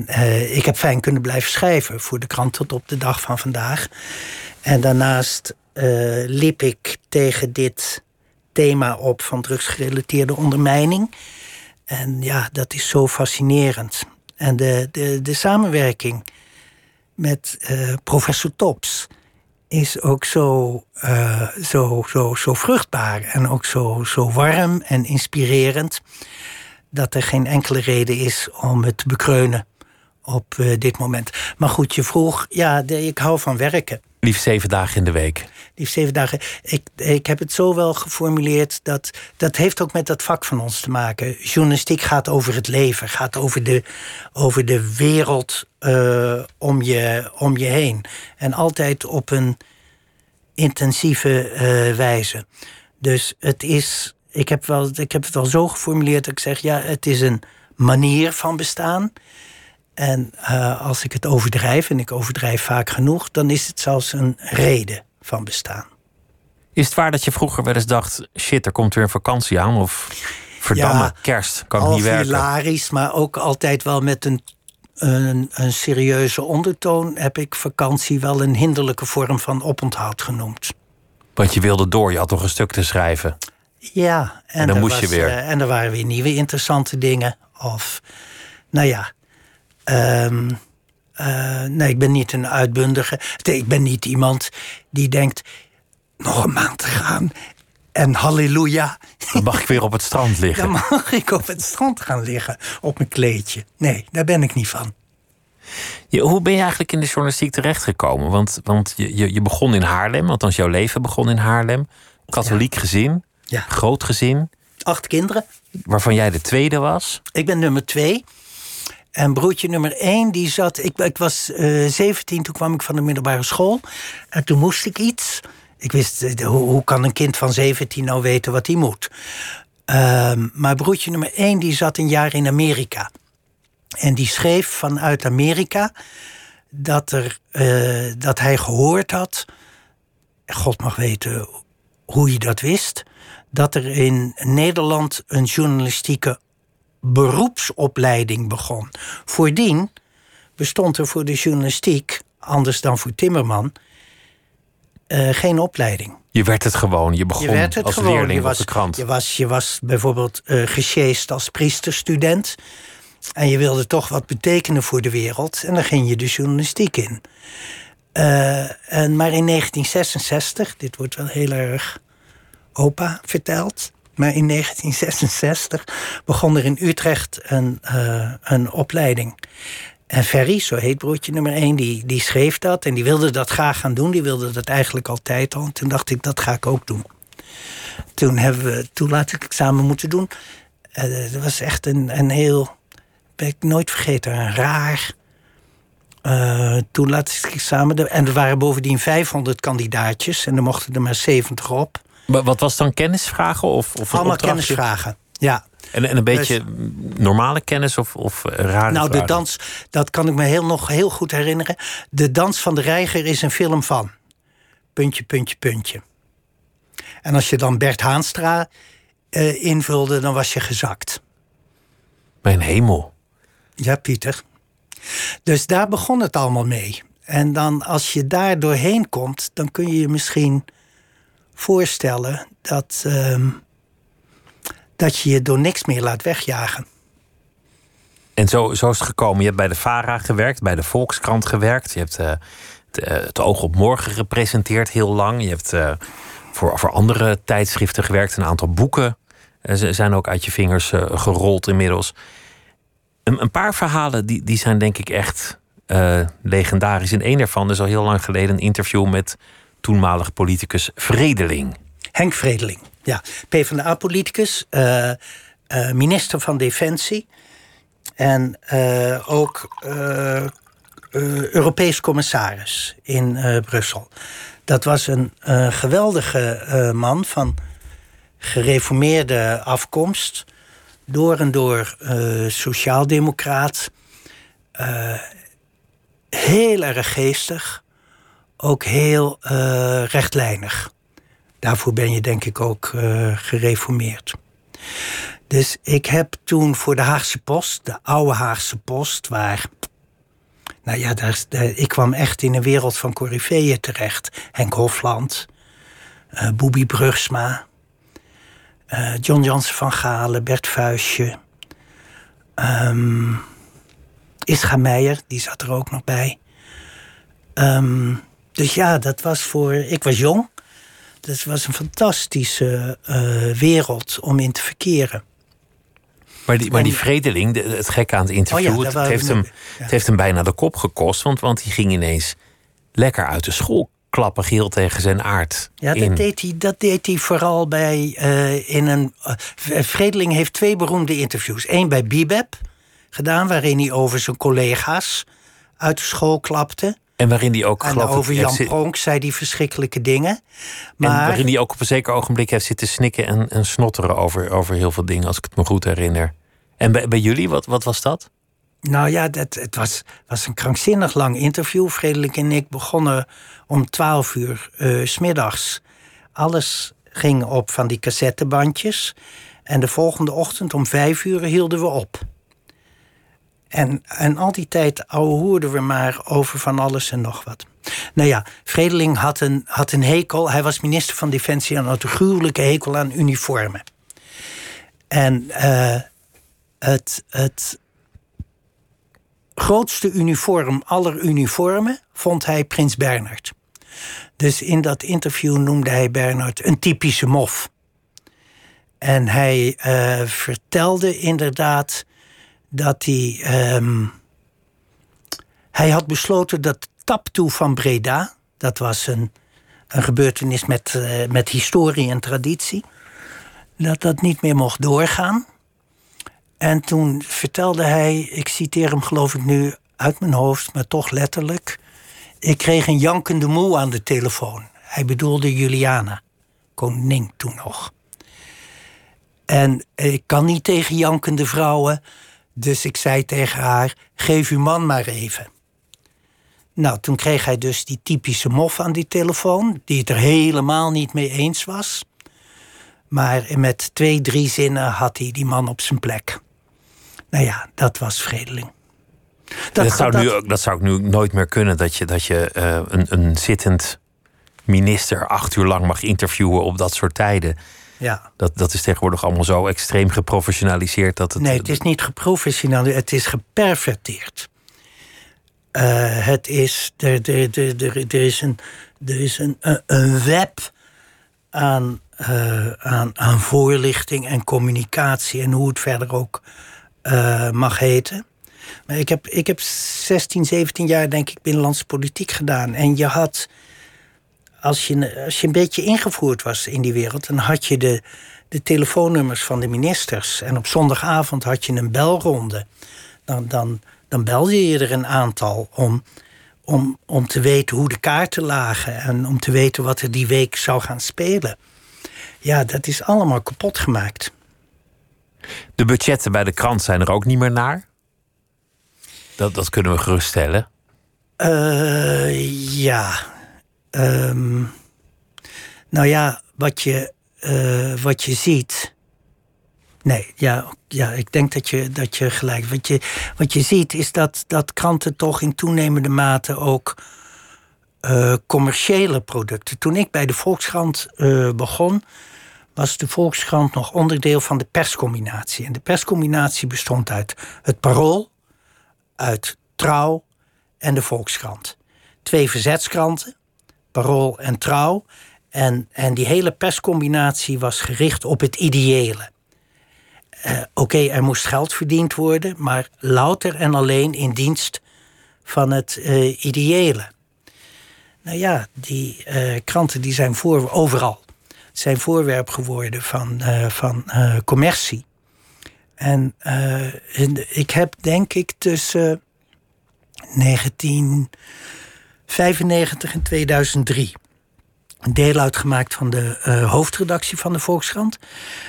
ik heb fijn kunnen blijven schrijven voor de krant tot op de dag van vandaag. En daarnaast liep ik tegen dit thema op van drugsgerelateerde ondermijning. En ja, dat is zo fascinerend. En de, de, samenwerking met uh, professor Tops is ook zo, uh, zo, zo, zo vruchtbaar en ook zo, zo warm en inspirerend. Dat er geen enkele reden is om het te bekreunen op uh, dit moment. Maar goed, je vroeg, ja, ik hou van werken. Liefst zeven dagen in de week. Liefst zeven dagen. Ik, ik heb het zo wel geformuleerd dat dat heeft ook met dat vak van ons te maken. Journalistiek gaat over het leven, gaat over de, over de wereld uh, om, je, om je heen. En altijd op een intensieve uh, wijze. Dus het is, ik heb, wel, ik heb het wel zo geformuleerd dat ik zeg, ja, het is een manier van bestaan. En uh, als ik het overdrijf, en ik overdrijf vaak genoeg, dan is het zelfs een reden van bestaan. Is het waar dat je vroeger wel eens dacht: shit, er komt weer een vakantie aan? Of verdamme, ja, kerst, kan ik niet werken? hilarisch, maar ook altijd wel met een, een, een serieuze ondertoon heb ik vakantie wel een hinderlijke vorm van oponthoud genoemd. Want je wilde door, je had toch een stuk te schrijven? Ja, en, en dan moest was, je weer. Uh, en er waren weer nieuwe interessante dingen. Of, nou ja, Um, uh, nee, ik ben niet een uitbundige. Ik ben niet iemand die denkt: nog een maand te gaan en halleluja. Dan mag ik weer op het strand (laughs) liggen. Dan mag ik op het strand gaan liggen op mijn kleedje. Nee, daar ben ik niet van. Je, hoe ben je eigenlijk in de journalistiek terechtgekomen? Want, want je, je, je begon in Haarlem, althans jouw leven begon in Haarlem. Katholiek ja. gezin, ja. groot gezin. Acht kinderen. Waarvan jij de tweede was. Ik ben nummer twee. En broertje nummer één, die zat. Ik, was uh, 17, toen kwam ik van de middelbare school. En toen moest ik iets. Ik wist, uh, hoe, kan een kind van 17 nou weten wat hij moet? Uh, maar broertje nummer één, die zat een jaar in Amerika. En die schreef vanuit Amerika dat, er, uh, dat hij gehoord had. God mag weten hoe hij dat wist. Dat er in Nederland een journalistieke beroepsopleiding begon. Voordien bestond er voor de journalistiek, anders dan voor Timmerman, uh, geen opleiding. Je werd het gewoon, je begon je als gewoon. leerling je was, op de krant. Je was, je was bijvoorbeeld uh, gesjeest als priesterstudent. En je wilde toch wat betekenen voor de wereld. En dan ging je de journalistiek in. Uh, en maar in 1966, dit wordt wel heel erg opa verteld. Maar in 1966 begon er in Utrecht een, uh, een opleiding. En Ferry, zo heet broertje nummer 1, die, die schreef dat. En die wilde dat graag gaan doen. Die wilde dat eigenlijk altijd al. En toen dacht ik, dat ga ik ook doen. Toen hebben we toelatingsexamen moeten doen. Uh, dat was echt een, een heel, ben ik nooit vergeten, een raar uh, toelatingsexamen. En er waren bovendien 500 kandidaatjes. En er mochten er maar 70 op. Wat was dan kennisvragen? Of, of Allemaal kennisvragen, ja. En, en een beetje dus, normale kennis of, of rare Nou, vragen? de dans, dat kan ik me heel, nog heel goed herinneren. De Dans van de Reiger is een film van. Puntje, puntje, puntje. En als je dan Bert Haanstra uh, invulde, dan was je gezakt. Mijn hemel. Ja, Pieter. Dus daar begon het allemaal mee. En dan als je daar doorheen komt, dan kun je je misschien voorstellen dat, uh, dat je je door niks meer laat wegjagen. En zo, zo is het gekomen. Je hebt bij de VARA gewerkt, bij de Volkskrant gewerkt. Je hebt het, uh, het, Oog op Morgen gepresenteerd heel lang. Je hebt uh, voor, voor andere tijdschriften gewerkt. Een aantal boeken zijn ook uit je vingers gerold inmiddels. Een, een, paar verhalen die, die zijn denk ik echt legendarisch. In één daarvan is al heel lang geleden een interview met toenmalig politicus Vredeling. Henk Vredeling, ja. PvdA-politicus. Uh, eh, minister van Defensie. En ook Europees commissaris in Brussel. Dat was een geweldige man van gereformeerde afkomst. Door en door sociaaldemocraat. heel erg geestig. Ook heel rechtlijnig. Daarvoor ben je denk ik ook uh, gereformeerd. Dus ik heb toen voor de Haagse Post, de oude Haagse Post, waar. Nou ja, daar, ik kwam echt in een wereld van coryfeeën terecht. Henk Hofland, uh, Boebi Brugsma, John Jansen van Galen, Bert Vuistje. Um, Ischa Meijer, die zat er ook nog bij. Um, dus ja, dat was voor. Ik was jong. Het was een fantastische uh, wereld om in te verkeren. Maar die, maar die Vredeling, het gekke aan het interview, oh ja, het, heeft hem, het heeft hem bijna de kop gekost. Want, want hij ging ineens lekker uit de school klappen geheel tegen zijn aard. Ja, dat deed, hij, dat deed hij vooral bij uh, in een. Uh, Vredeling heeft twee beroemde interviews. Eén bij Bibeb gedaan, waarin hij over zijn collega's uit de school klapte. En waarin hij ook. En over Jan Pronk zei die verschrikkelijke dingen. Maar... En waarin hij ook op een zeker ogenblik heeft zitten snikken en, en snotteren over, over heel veel dingen, als ik het me goed herinner. En bij, bij jullie, wat, wat was dat? Nou ja, dat, het was, was een krankzinnig lang interview. Frederik en ik begonnen om 12 uur uh, s smiddags. Alles ging op van die cassettebandjes. En de volgende ochtend om vijf uur hielden we op. En, en al die tijd hoorden we maar over van alles en nog wat. Nou ja, Vredeling had een, had een hekel. Hij was minister van Defensie en had een gruwelijke hekel aan uniformen. En uh, het, het grootste uniform aller uniformen vond hij Prins Bernhard. Dus in dat interview noemde hij Bernhard een typische mof. En hij uh, vertelde inderdaad dat hij. Ehm, hij had besloten dat Taptoe van Breda, dat was een, een gebeurtenis met, uh, met historie en traditie, dat dat niet meer mocht doorgaan. En toen vertelde hij, ik citeer hem geloof ik nu uit mijn hoofd, maar toch letterlijk. Ik kreeg een jankende moe aan de telefoon. Hij bedoelde Juliana, koningin toen nog. En ik kan niet tegen jankende vrouwen, dus ik zei tegen haar: geef uw man maar even. Nou, toen kreeg hij dus die typische mof aan die telefoon, die het er helemaal niet mee eens was. Maar met twee, drie zinnen had hij die man op zijn plek. Nou ja, dat was Vredeling. Dat, dat zou, Nu, dat zou ik nu nooit meer kunnen, dat je, dat je uh, een, een zittend minister acht uur lang mag interviewen op dat soort tijden. Ja. Dat, dat is tegenwoordig allemaal zo extreem geprofessionaliseerd dat het. Nee, het is niet geprofessionaliseerd, het is geperverteerd. Uh, het is. Er, er, er, er, is een, er is een, een web aan, uh, aan, aan voorlichting en communicatie en hoe het verder ook uh, mag heten. Maar ik heb, ik heb 16, 17 jaar, denk ik, binnenlandse politiek gedaan. En je had als je, als je een beetje ingevoerd was in die wereld, dan had je de, de telefoonnummers van de ministers. En op zondagavond had je een belronde. Dan, dan, dan belde je er een aantal om, om, om te weten hoe de kaarten lagen en om te weten wat er die week zou gaan spelen. Ja, dat is allemaal kapot gemaakt. De budgetten bij de krant zijn er ook niet meer naar. Dat, dat kunnen we geruststellen. Uh, ja, Um, nou ja, wat je, uh, wat je ziet. Nee, ja, ja ik denk dat je, dat je gelijk. Wat je, wat je ziet is dat, dat kranten toch in toenemende mate ook uh, commerciële producten. Toen ik bij de Volkskrant uh, begon, was de Volkskrant nog onderdeel van de perscombinatie. En de perscombinatie bestond uit het Parool, uit Trouw en de Volkskrant. Twee verzetskranten Parool en Trouw. En, en die hele perscombinatie was gericht op het ideële. Uh, Oké, er moest geld verdiend worden, maar louter en alleen in dienst van het uh, ideële. Nou ja, die uh, kranten die zijn voor, overal zijn voorwerp geworden van, van commercie. En ik heb denk ik tussen 1995 en 2003 een deel uitgemaakt van de uh, hoofdredactie van de Volkskrant.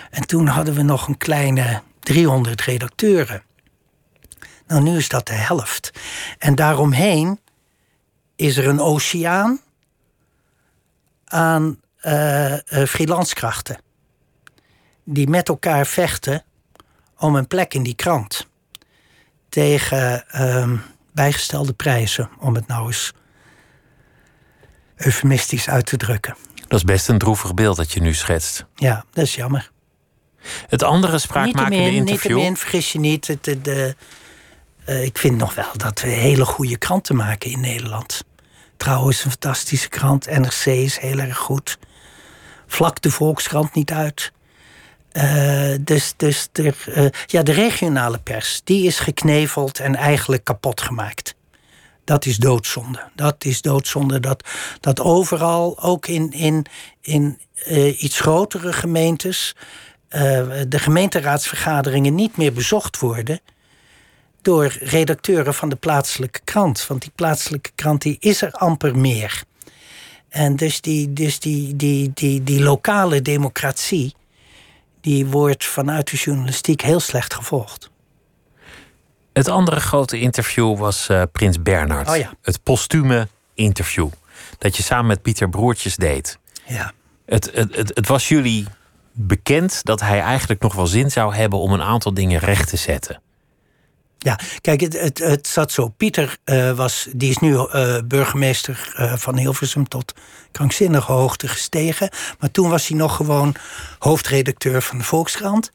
En toen hadden we nog een kleine 300 redacteuren. Nou, nu is dat de helft. En daaromheen is er een oceaan aan uh, freelancekrachten. Die met elkaar vechten om een plek in die krant. Tegen uh, bijgestelde prijzen, om het nou eens eufemistisch uit te drukken. Dat is best een droevig beeld dat je nu schetst. Ja, dat is jammer. Het andere spraakmakende interview... Niet vergis je niet. Het, de, uh, ik vind nog wel dat we hele goede kranten maken in Nederland. Trouwens, een fantastische krant. NRC is heel erg goed. Vlak de Volkskrant niet uit. Uh, dus dus de, uh, ja, de regionale pers die is gekneveld en eigenlijk kapot gemaakt. Dat is doodzonde. Dat is doodzonde. Dat, dat overal, ook in, in, in uh, iets grotere gemeentes, de gemeenteraadsvergaderingen niet meer bezocht worden door redacteuren van de plaatselijke krant. Want die plaatselijke krant die is er amper meer. En dus die, dus die, die, die, die lokale democratie, die wordt vanuit de journalistiek heel slecht gevolgd. Het andere grote interview was uh, Prins Bernhard. Oh ja. Het postume interview. Dat je samen met Pieter Broertjes deed. Ja. Het, het, het, het was jullie bekend dat hij eigenlijk nog wel zin zou hebben om een aantal dingen recht te zetten. Ja, kijk, het, het, zat zo. Pieter uh, was, die is nu uh, burgemeester uh, van Hilversum tot krankzinnige hoogte gestegen. Maar toen was hij nog gewoon hoofdredacteur van de Volkskrant.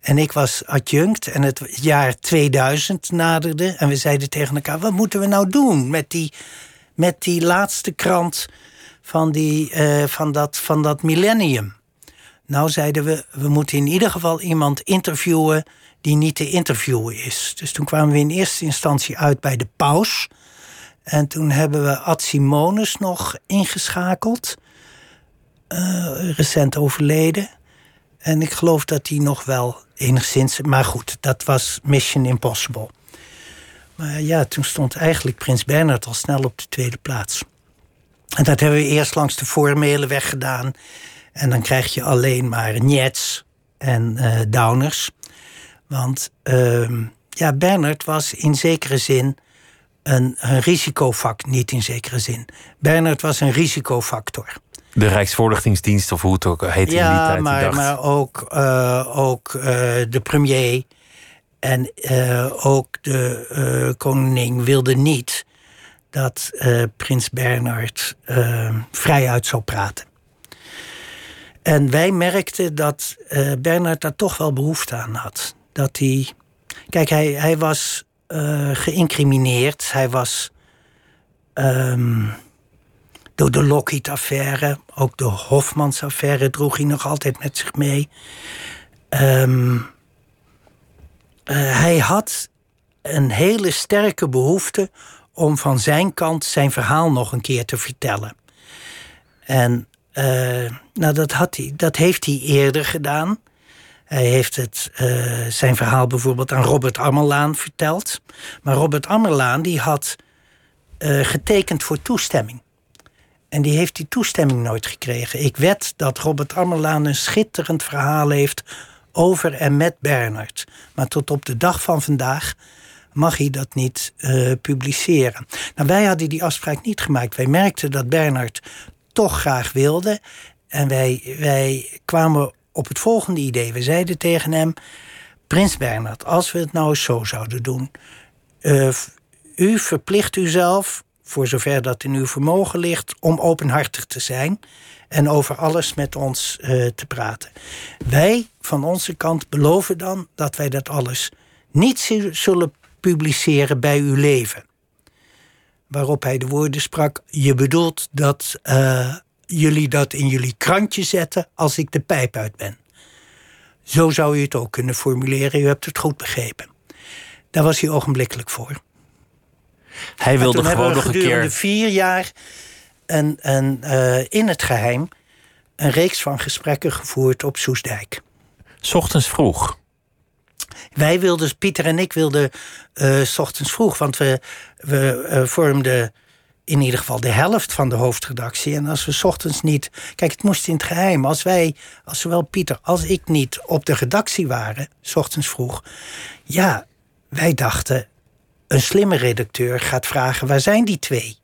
En ik was adjunct en het jaar 2000 naderde. En we zeiden tegen elkaar, wat moeten we nou doen met die, met die laatste krant van, die, van, dat, van dat millennium? Nou zeiden we, we moeten in ieder geval iemand interviewen die niet te interviewen is. Dus toen kwamen we in eerste instantie uit bij de paus. En toen hebben we Ad Simonis nog ingeschakeld. Uh, recent overleden. En ik geloof dat hij nog wel enigszins. Maar goed, dat was Mission Impossible. Maar ja, toen stond eigenlijk Prins Bernhard al snel op de tweede plaats. En dat hebben we eerst langs de formele weg gedaan. En dan krijg je alleen maar Niets en uh, Downers. Want uh, ja, Bernard was in zekere zin een, een risicovak, niet in zekere zin. Bernard was een risicofactor. De Rijksvoorlichtingsdienst, of hoe het ook heette ja, in die tijd. Maar, dacht. maar ook, uh, ook uh, de premier en uh, ook de koning wilden niet dat prins Bernard vrij uit zou praten. En wij merkten dat Bernard daar toch wel behoefte aan had dat hij. Kijk, hij, hij was uh, geïncrimineerd. Hij was. Um, door de Lockheed-affaire, ook de Hofmans-affaire droeg hij nog altijd met zich mee. Um, uh, hij had een hele sterke behoefte om van zijn kant zijn verhaal nog een keer te vertellen. En uh, nou, dat, had hij, dat heeft hij eerder gedaan. Hij heeft het, uh, zijn verhaal bijvoorbeeld aan Robert Ammerlaan verteld. Maar Robert Ammerlaan die had uh, getekend voor toestemming. En die heeft die toestemming nooit gekregen. Ik wed dat Robert Ammerlaan een schitterend verhaal heeft over en met Bernard. Maar tot op de dag van vandaag mag hij dat niet publiceren. Nou, wij hadden die afspraak niet gemaakt. Wij merkten dat Bernard toch graag wilde. En wij, wij kwamen op het volgende idee. We zeiden tegen hem: Prins Bernhard, als we het nou zo zouden doen. Uh, u verplicht uzelf, voor zover dat in uw vermogen ligt, om openhartig te zijn en over alles met ons uh, te praten. Wij van onze kant beloven dan dat wij dat alles niet zullen publiceren bij uw leven. Waarop hij de woorden sprak: Je bedoelt dat uh, jullie dat in jullie krantje zetten als ik de pijp uit ben. Zo zou je het ook kunnen formuleren. U hebt het goed begrepen. Daar was hij ogenblikkelijk voor. Hij wilde gewoon nog een keer. Gedurende vier jaar een, een, uh, in het geheim een reeks van gesprekken gevoerd op Soesdijk. S ochtends vroeg. Wij wilden, Pieter en ik wilden uh, s ochtends vroeg, want we, we uh, vormden in ieder geval de helft van de hoofdredactie. En als we s ochtends niet. Kijk, het moest in het geheim. Als wij, als zowel Pieter als ik niet op de redactie waren, s ochtends vroeg. Ja, wij dachten. Een slimme redacteur gaat vragen: waar zijn die twee?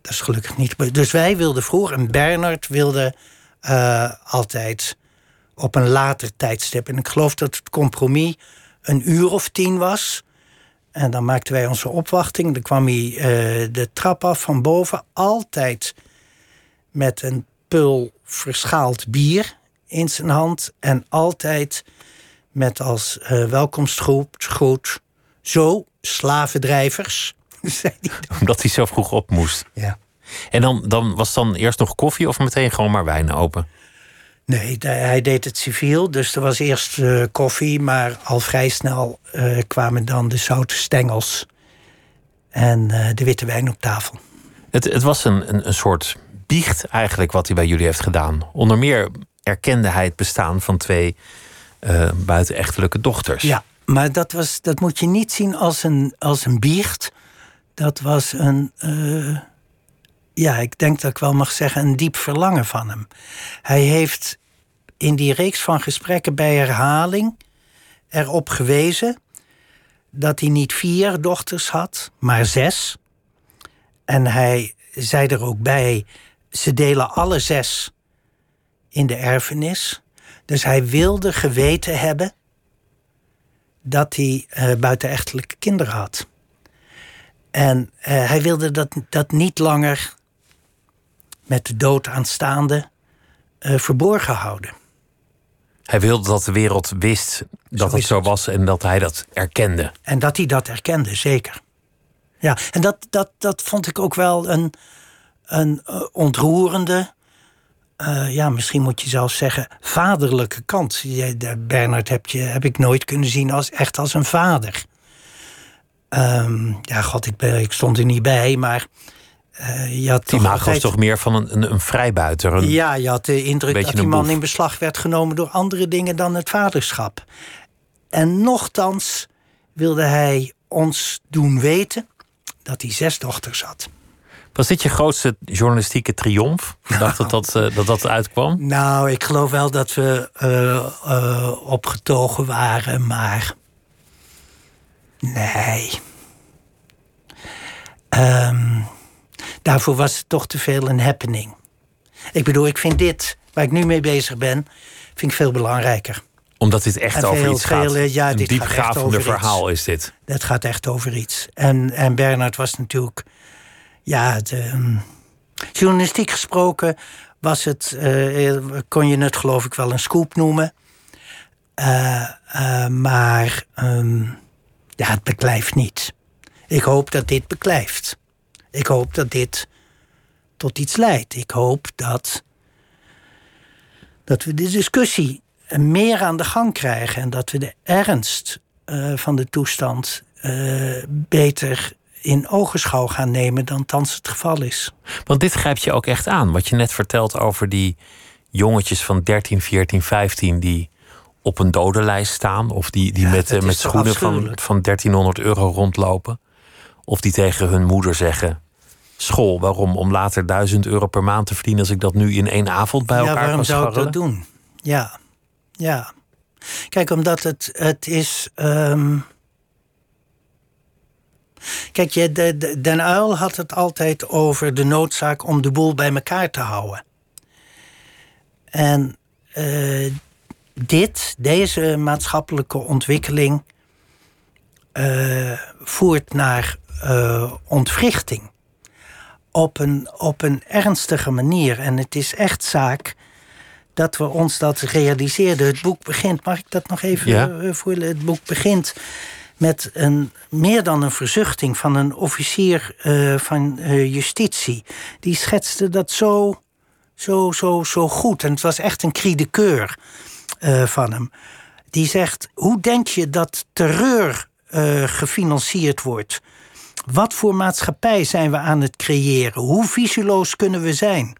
Dat is gelukkig niet. Dus wij wilden vroeg en Bernard wilde uh, altijd op een later tijdstip. En ik geloof dat het compromis een uur of tien was. En dan maakten wij onze opwachting. Dan kwam hij uh, de trap af van boven. Altijd met een pul verschaald bier in zijn hand. En altijd met als uh, welkomstgroep goed. Zo, slavendrijvers. (laughs) Omdat hij zo vroeg op moest. Ja. En dan, dan was dan eerst nog koffie of meteen gewoon maar wijn open? Nee, hij deed het civiel. Dus er was eerst uh, koffie, maar al vrij snel uh, kwamen dan de zoute stengels en uh, de witte wijn op tafel. Het, het was een, een, een, soort biecht eigenlijk wat hij bij jullie heeft gedaan. Onder meer erkende hij het bestaan van twee buitenechtelijke dochters. Ja, maar dat, was, dat moet je niet zien als een, als een biecht. Dat was een ja, ik denk dat ik wel mag zeggen, een diep verlangen van hem. Hij heeft in die reeks van gesprekken bij herhaling erop gewezen dat hij niet vier dochters had, maar zes. En hij zei er ook bij: ze delen alle zes in de erfenis. Dus hij wilde geweten hebben dat hij uh, buitenechtelijke kinderen had. En uh, hij wilde dat, dat niet langer met de dood aanstaande uh, verborgen houden. Hij wilde dat de wereld wist dat zo het zo het. was en dat hij dat erkende. En dat hij dat erkende, zeker. Ja, en dat, dat, dat vond ik ook wel een, een uh, ontroerende, uh, ja, misschien moet je zelfs zeggen, vaderlijke kant. Bernard heb, je, heb ik nooit kunnen zien als echt als een vader. Um, ja, god, ik, ben, ik stond er niet bij, maar uh, je had die maag was toch meer van een, een, een vrijbuiter? Een ja, je had de indruk dat die man in beslag werd genomen door andere dingen dan het vaderschap. En nochtans wilde hij ons doen weten dat hij zes dochters had. Was dit je grootste journalistieke triomf? Nou, dacht dat dat, uh, dat dat uitkwam? (laughs) Nou, ik geloof wel dat we uh, uh, opgetogen waren, maar. Nee. Um, daarvoor was het toch te veel een happening. Ik bedoel, ik vind dit, waar ik nu mee bezig ben, vind ik veel belangrijker. Omdat dit echt over veel, iets gaat. Veel, ja, een dit diepgravende verhaal iets. is dit. Het gaat echt over iets. En, en Bernard was natuurlijk, ja, de, um, journalistiek gesproken was het, uh, kon je het geloof ik wel een scoop noemen. Uh, uh, maar um, ja, het beklijft niet. Ik hoop dat dit beklijft. Ik hoop dat dit tot iets leidt. Ik hoop dat, dat we de discussie meer aan de gang krijgen en dat we de ernst uh, van de toestand uh, beter in ogenschouw gaan nemen dan thans het geval is. Want dit grijpt je ook echt aan. Wat je net vertelt over die jongetjes van 13, 14, 15 die op een dodenlijst staan. Of die, die ja, met, uh, met schoenen van, van 1300 euro rondlopen. Of die tegen hun moeder zeggen: School, waarom? Om later 1000 euro per maand te verdienen als ik dat nu in één avond bij elkaar kan Ja, waarom zou ik dat doen? Ja, ja. Kijk, omdat het, het is. Um... Kijk, je, de, de, Den Uil had het altijd over de noodzaak om de boel bij elkaar te houden. En uh, dit, deze maatschappelijke ontwikkeling, uh, voert naar uh, ontwrichting. Op een, op een ernstige manier. En het is echt zaak dat we ons dat realiseerden. Het boek begint, mag ik dat nog even ja. Eh, voelen? Het boek begint met een, meer dan een verzuchting van een officier uh, van uh, justitie. Die schetste dat zo, zo, zo, zo goed. En het was echt een cri de keur uh, van hem. Die zegt: Hoe denk je dat terreur gefinancierd wordt? Wat voor maatschappij zijn we aan het creëren? Hoe visieloos kunnen we zijn?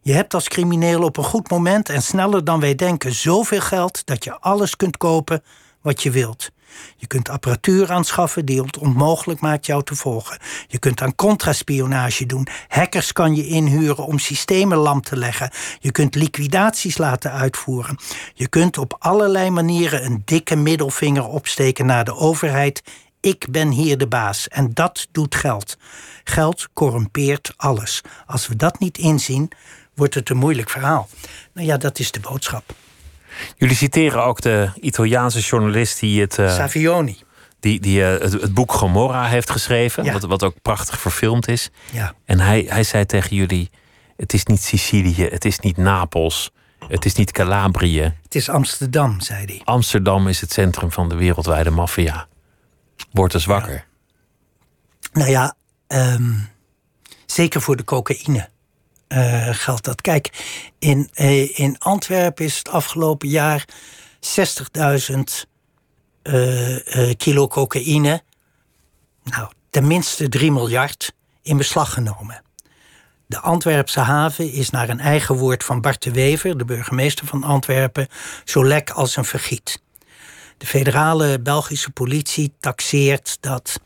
Je hebt als crimineel op een goed moment en sneller dan wij denken zoveel geld dat je alles kunt kopen wat je wilt. Je kunt apparatuur aanschaffen die het onmogelijk maakt jou te volgen. Je kunt aan contraspionage doen. Hackers kan je inhuren om systemen lam te leggen. Je kunt liquidaties laten uitvoeren. Je kunt op allerlei manieren een dikke middelvinger opsteken naar de overheid. Ik ben hier de baas en dat doet geld. Geld corrumpeert alles. Als we dat niet inzien, wordt het een moeilijk verhaal. Nou ja, dat is de boodschap. Jullie citeren ook de Italiaanse journalist die het. Uh, Savioni. Die, die uh, het, het, boek Gomorra heeft geschreven, ja. wat, wat ook prachtig verfilmd is. Ja. En hij, hij zei tegen jullie: Het is niet Sicilië, het is niet Napels, het is niet Calabrië. Het is Amsterdam, zei hij. Amsterdam is het centrum van de wereldwijde maffia. Word eens wakker. Nou ja, um, zeker voor de cocaïne. Uh, geldt dat. Kijk, in, uh, in Antwerpen is het afgelopen jaar 60.000 uh, kilo cocaïne, nou, tenminste 3 miljard, in beslag genomen. De Antwerpse haven is naar een eigen woord van Bart de Wever, de burgemeester van Antwerpen, zo lek als een vergiet. De federale Belgische politie taxeert dat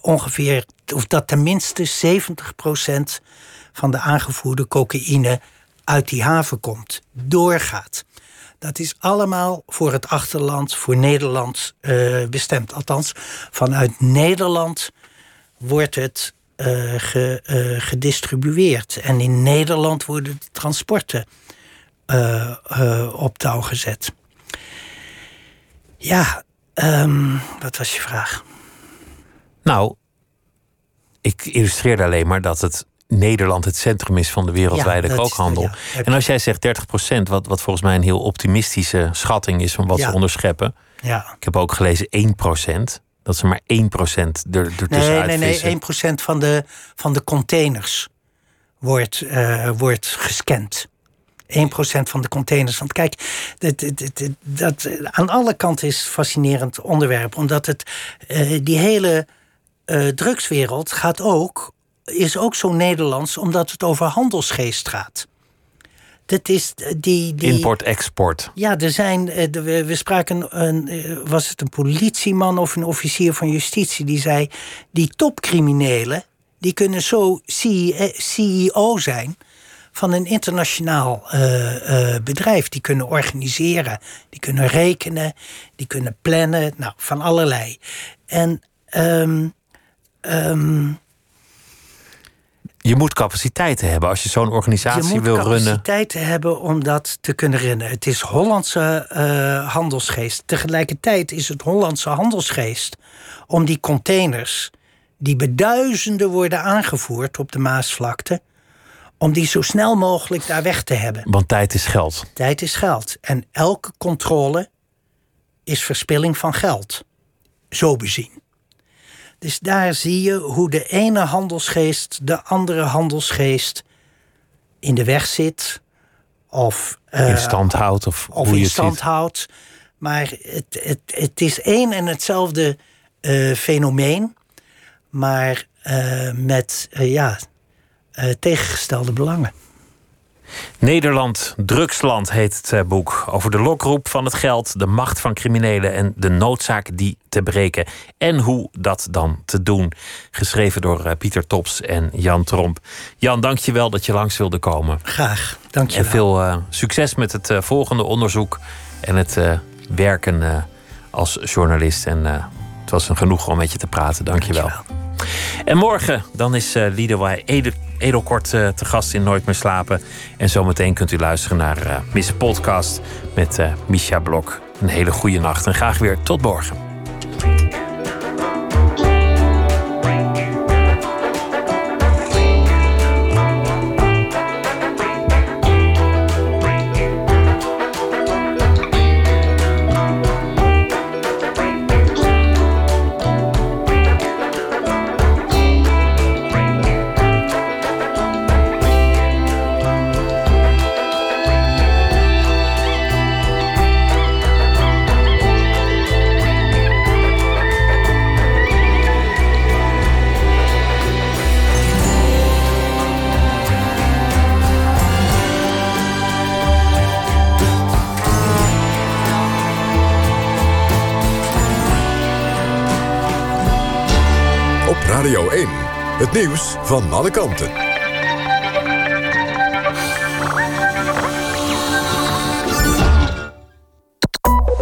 ongeveer, of dat tenminste 70 procent van de aangevoerde cocaïne uit die haven komt, doorgaat. Dat is allemaal voor het achterland, voor Nederland uh, bestemd. Althans, vanuit Nederland wordt het uh, gedistribueerd. En in Nederland worden de transporten op touw gezet. Ja, um, wat was je vraag? Nou, ik illustreerde alleen maar dat het Nederland het centrum is van de wereldwijde ja, kookhandel. Is, ja, en als jij zegt 30 procent, wat, wat volgens mij een heel optimistische schatting is van wat ze onderscheppen. Ja. Ik heb ook gelezen 1 procent. Dat ze maar 1 procent er, er nee, nee, nee, 1 procent van de, van de containers wordt, uh, wordt gescand. 1% van de containers. Want kijk, dat, dat, dat, aan alle kanten is fascinerend onderwerp. Omdat het, uh, die hele uh, drugswereld gaat ook is ook zo Nederlands omdat het over handelsgeest gaat. Dat is die, die... Import-export. Ja, er zijn. Eh, we spraken. Een, eh, was het een politieman of een officier van justitie die zei. Die topcriminelen. die kunnen zo CEO zijn. Van een internationaal uh, uh, bedrijf. Die kunnen organiseren. Die kunnen rekenen. Die kunnen plannen. Nou, van allerlei. En. Um, um, je moet capaciteiten hebben als je zo'n organisatie wil runnen. Je moet capaciteiten hebben om dat te kunnen runnen. Het is Hollandse uh, handelsgeest. Tegelijkertijd is het Hollandse handelsgeest om die containers die beduizenden worden aangevoerd op de Maasvlakte, om die zo snel mogelijk daar weg te hebben. Want tijd is geld. Tijd is geld. En elke controle is verspilling van geld. Zo bezien. Dus daar zie je hoe de ene handelsgeest de andere handelsgeest in de weg zit. Of uh, in stand houdt. Of, of hoe in stand houdt. Maar het, het, het is één en hetzelfde uh, fenomeen. Maar uh, met ja, tegengestelde belangen. Nederland, drugsland heet het eh, boek. Over de lokroep van het geld, de macht van criminelen en de noodzaak die te breken. En hoe dat dan te doen. Geschreven door eh, Pieter Tops en Jan Tromp. Jan, dank je wel dat je langs wilde komen. Graag, dank je En veel uh, succes met het uh, volgende onderzoek en het uh, werken als journalist. En het was een genoeg om met je te praten. Dank je wel. En morgen dan is uh, Edelkort uh, te gast in Nooit meer slapen. En zometeen kunt u luisteren naar uh, Miss Podcast met Misha Blok. Een hele goede nacht en graag weer tot morgen. Het nieuws van alle kanten.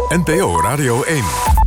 NPO Radio 1.